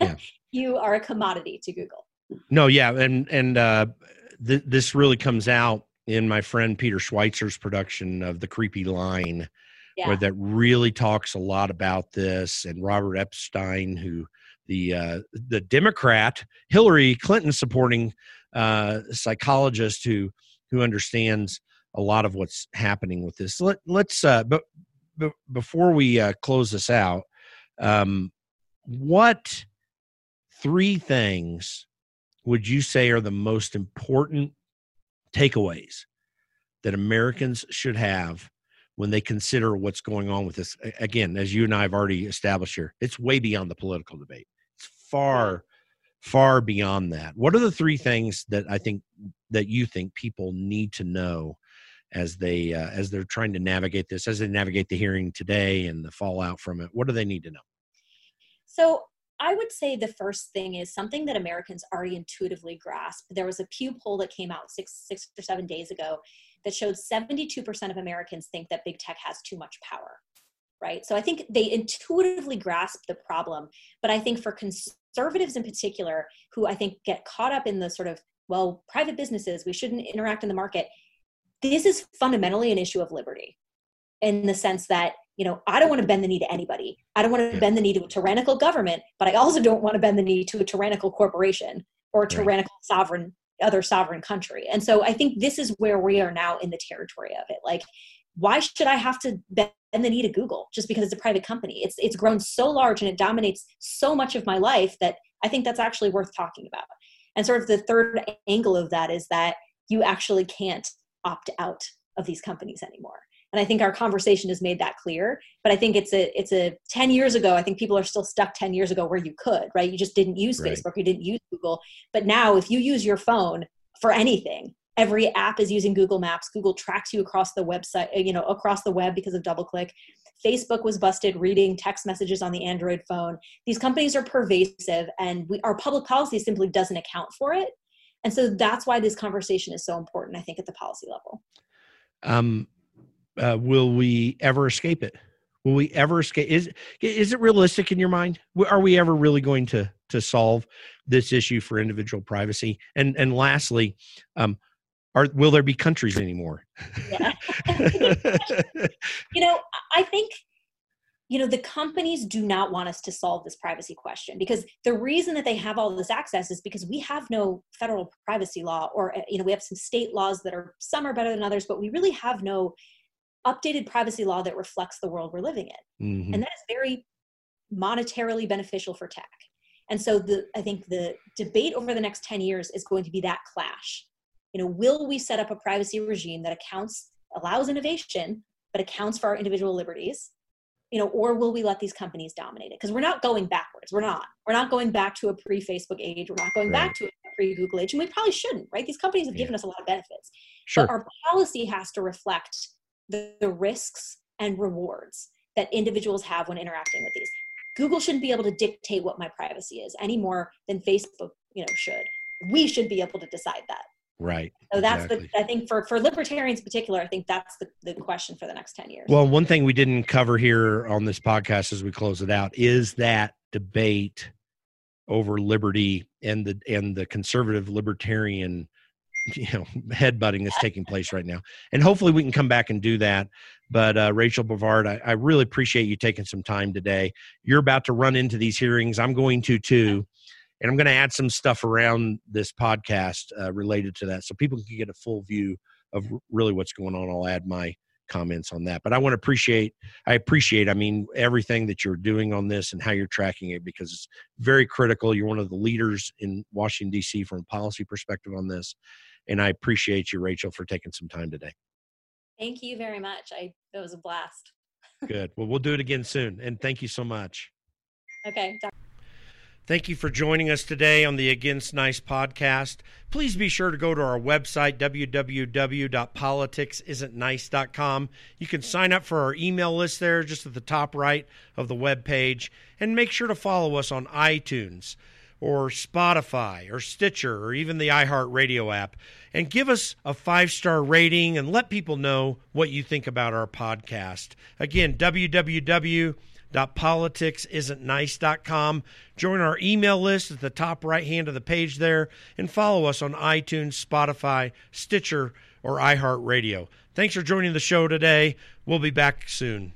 Yeah. you are a commodity to Google. No, yeah, and and uh, th- this really comes out in my friend Peter Schweizer's production of the Creepy Line, yeah. where that really talks a lot about this, and Robert Epstein, who the uh, the Democrat Hillary Clinton supporting uh, psychologist who who understands a lot of what's happening with this. Let, us uh, but, but before we uh, close this out, um, what three things would you say are the most important takeaways that Americans should have when they consider what's going on with this? Again, as you and I have already established here, it's way beyond the political debate. Far, far beyond that. What are the three things that I think that you think people need to know as they uh, as they're trying to navigate this, as they navigate the hearing today and the fallout from it? What do they need to know? So I would say the first thing is something that Americans already intuitively grasp. There was a Pew poll that came out six, six or seven days ago that showed 72% of Americans think that big tech has too much power, right? So I think they intuitively grasp the problem. But I think for conservatives in particular, who I think get caught up in the sort of, well, private businesses, we shouldn't interact in the market, this is fundamentally an issue of liberty in the sense that you know, I don't want to bend the knee to anybody. I don't want to bend the knee to a tyrannical government, but I also don't want to bend the knee to a tyrannical corporation or a tyrannical sovereign other sovereign country. And so I think this is where we are now in the territory of it. Like, why should I have to bend the knee to Google just because it's a private company? It's it's grown so large and it dominates so much of my life that I think that's actually worth talking about. And sort of the third angle of that is that you actually can't opt out of these companies anymore and i think our conversation has made that clear but i think it's a it's a 10 years ago i think people are still stuck 10 years ago where you could right you just didn't use right. facebook you didn't use google but now if you use your phone for anything every app is using google maps google tracks you across the website you know across the web because of DoubleClick facebook was busted reading text messages on the android phone these companies are pervasive and we, our public policy simply doesn't account for it and so that's why this conversation is so important i think at the policy level um, uh, will we ever escape it? Will we ever escape? Is is it realistic in your mind? Are we ever really going to to solve this issue for individual privacy? And and lastly, um, are will there be countries anymore? Yeah. you know, I think you know the companies do not want us to solve this privacy question because the reason that they have all this access is because we have no federal privacy law or uh, you know we have some state laws that are some are better than others but we really have no updated privacy law that reflects the world we're living in mm-hmm. and that is very monetarily beneficial for tech and so the i think the debate over the next 10 years is going to be that clash you know will we set up a privacy regime that accounts allows innovation but accounts for our individual liberties? You know or will we let these companies dominate it? Because we're not going backwards. We're not. We're not going back to a pre-facebook age. We're not going right. back to a pre-google age. And we probably shouldn't right? These companies have yeah. given us a lot of benefits. Sure. but our policy has to reflect the, the risks and rewards that individuals have when interacting with these. Google shouldn't be able to dictate what my privacy is any more than facebook you know should. We should be able to decide that Right. So that's exactly. the I think for for libertarians in particular, I think that's the, the question for the next 10 years. Well, one thing we didn't cover here on this podcast as we close it out is that debate over liberty and the and the conservative libertarian you know headbutting that's taking place right now and hopefully we can come back and do that but uh, rachel bovard I, I, really appreciate you taking some time today you're about to run into these hearings i'm going to too and I'm going to add some stuff around this podcast uh, related to that, so people can get a full view of really what's going on. I'll add my comments on that, but I want to appreciate. I appreciate. I mean, everything that you're doing on this and how you're tracking it because it's very critical. You're one of the leaders in Washington D.C. from a policy perspective on this, and I appreciate you, Rachel, for taking some time today. Thank you very much. I it was a blast. Good. Well, we'll do it again soon, and thank you so much. Okay. Thank you for joining us today on the Against Nice podcast. Please be sure to go to our website, www.politicsisn'tnice.com. You can sign up for our email list there just at the top right of the web page. And make sure to follow us on iTunes or Spotify or Stitcher or even the iHeartRadio app. And give us a five star rating and let people know what you think about our podcast. Again, www politicsisn'tnice.com. Join our email list at the top right hand of the page there and follow us on iTunes, Spotify, Stitcher, or iHeartRadio. Thanks for joining the show today. We'll be back soon.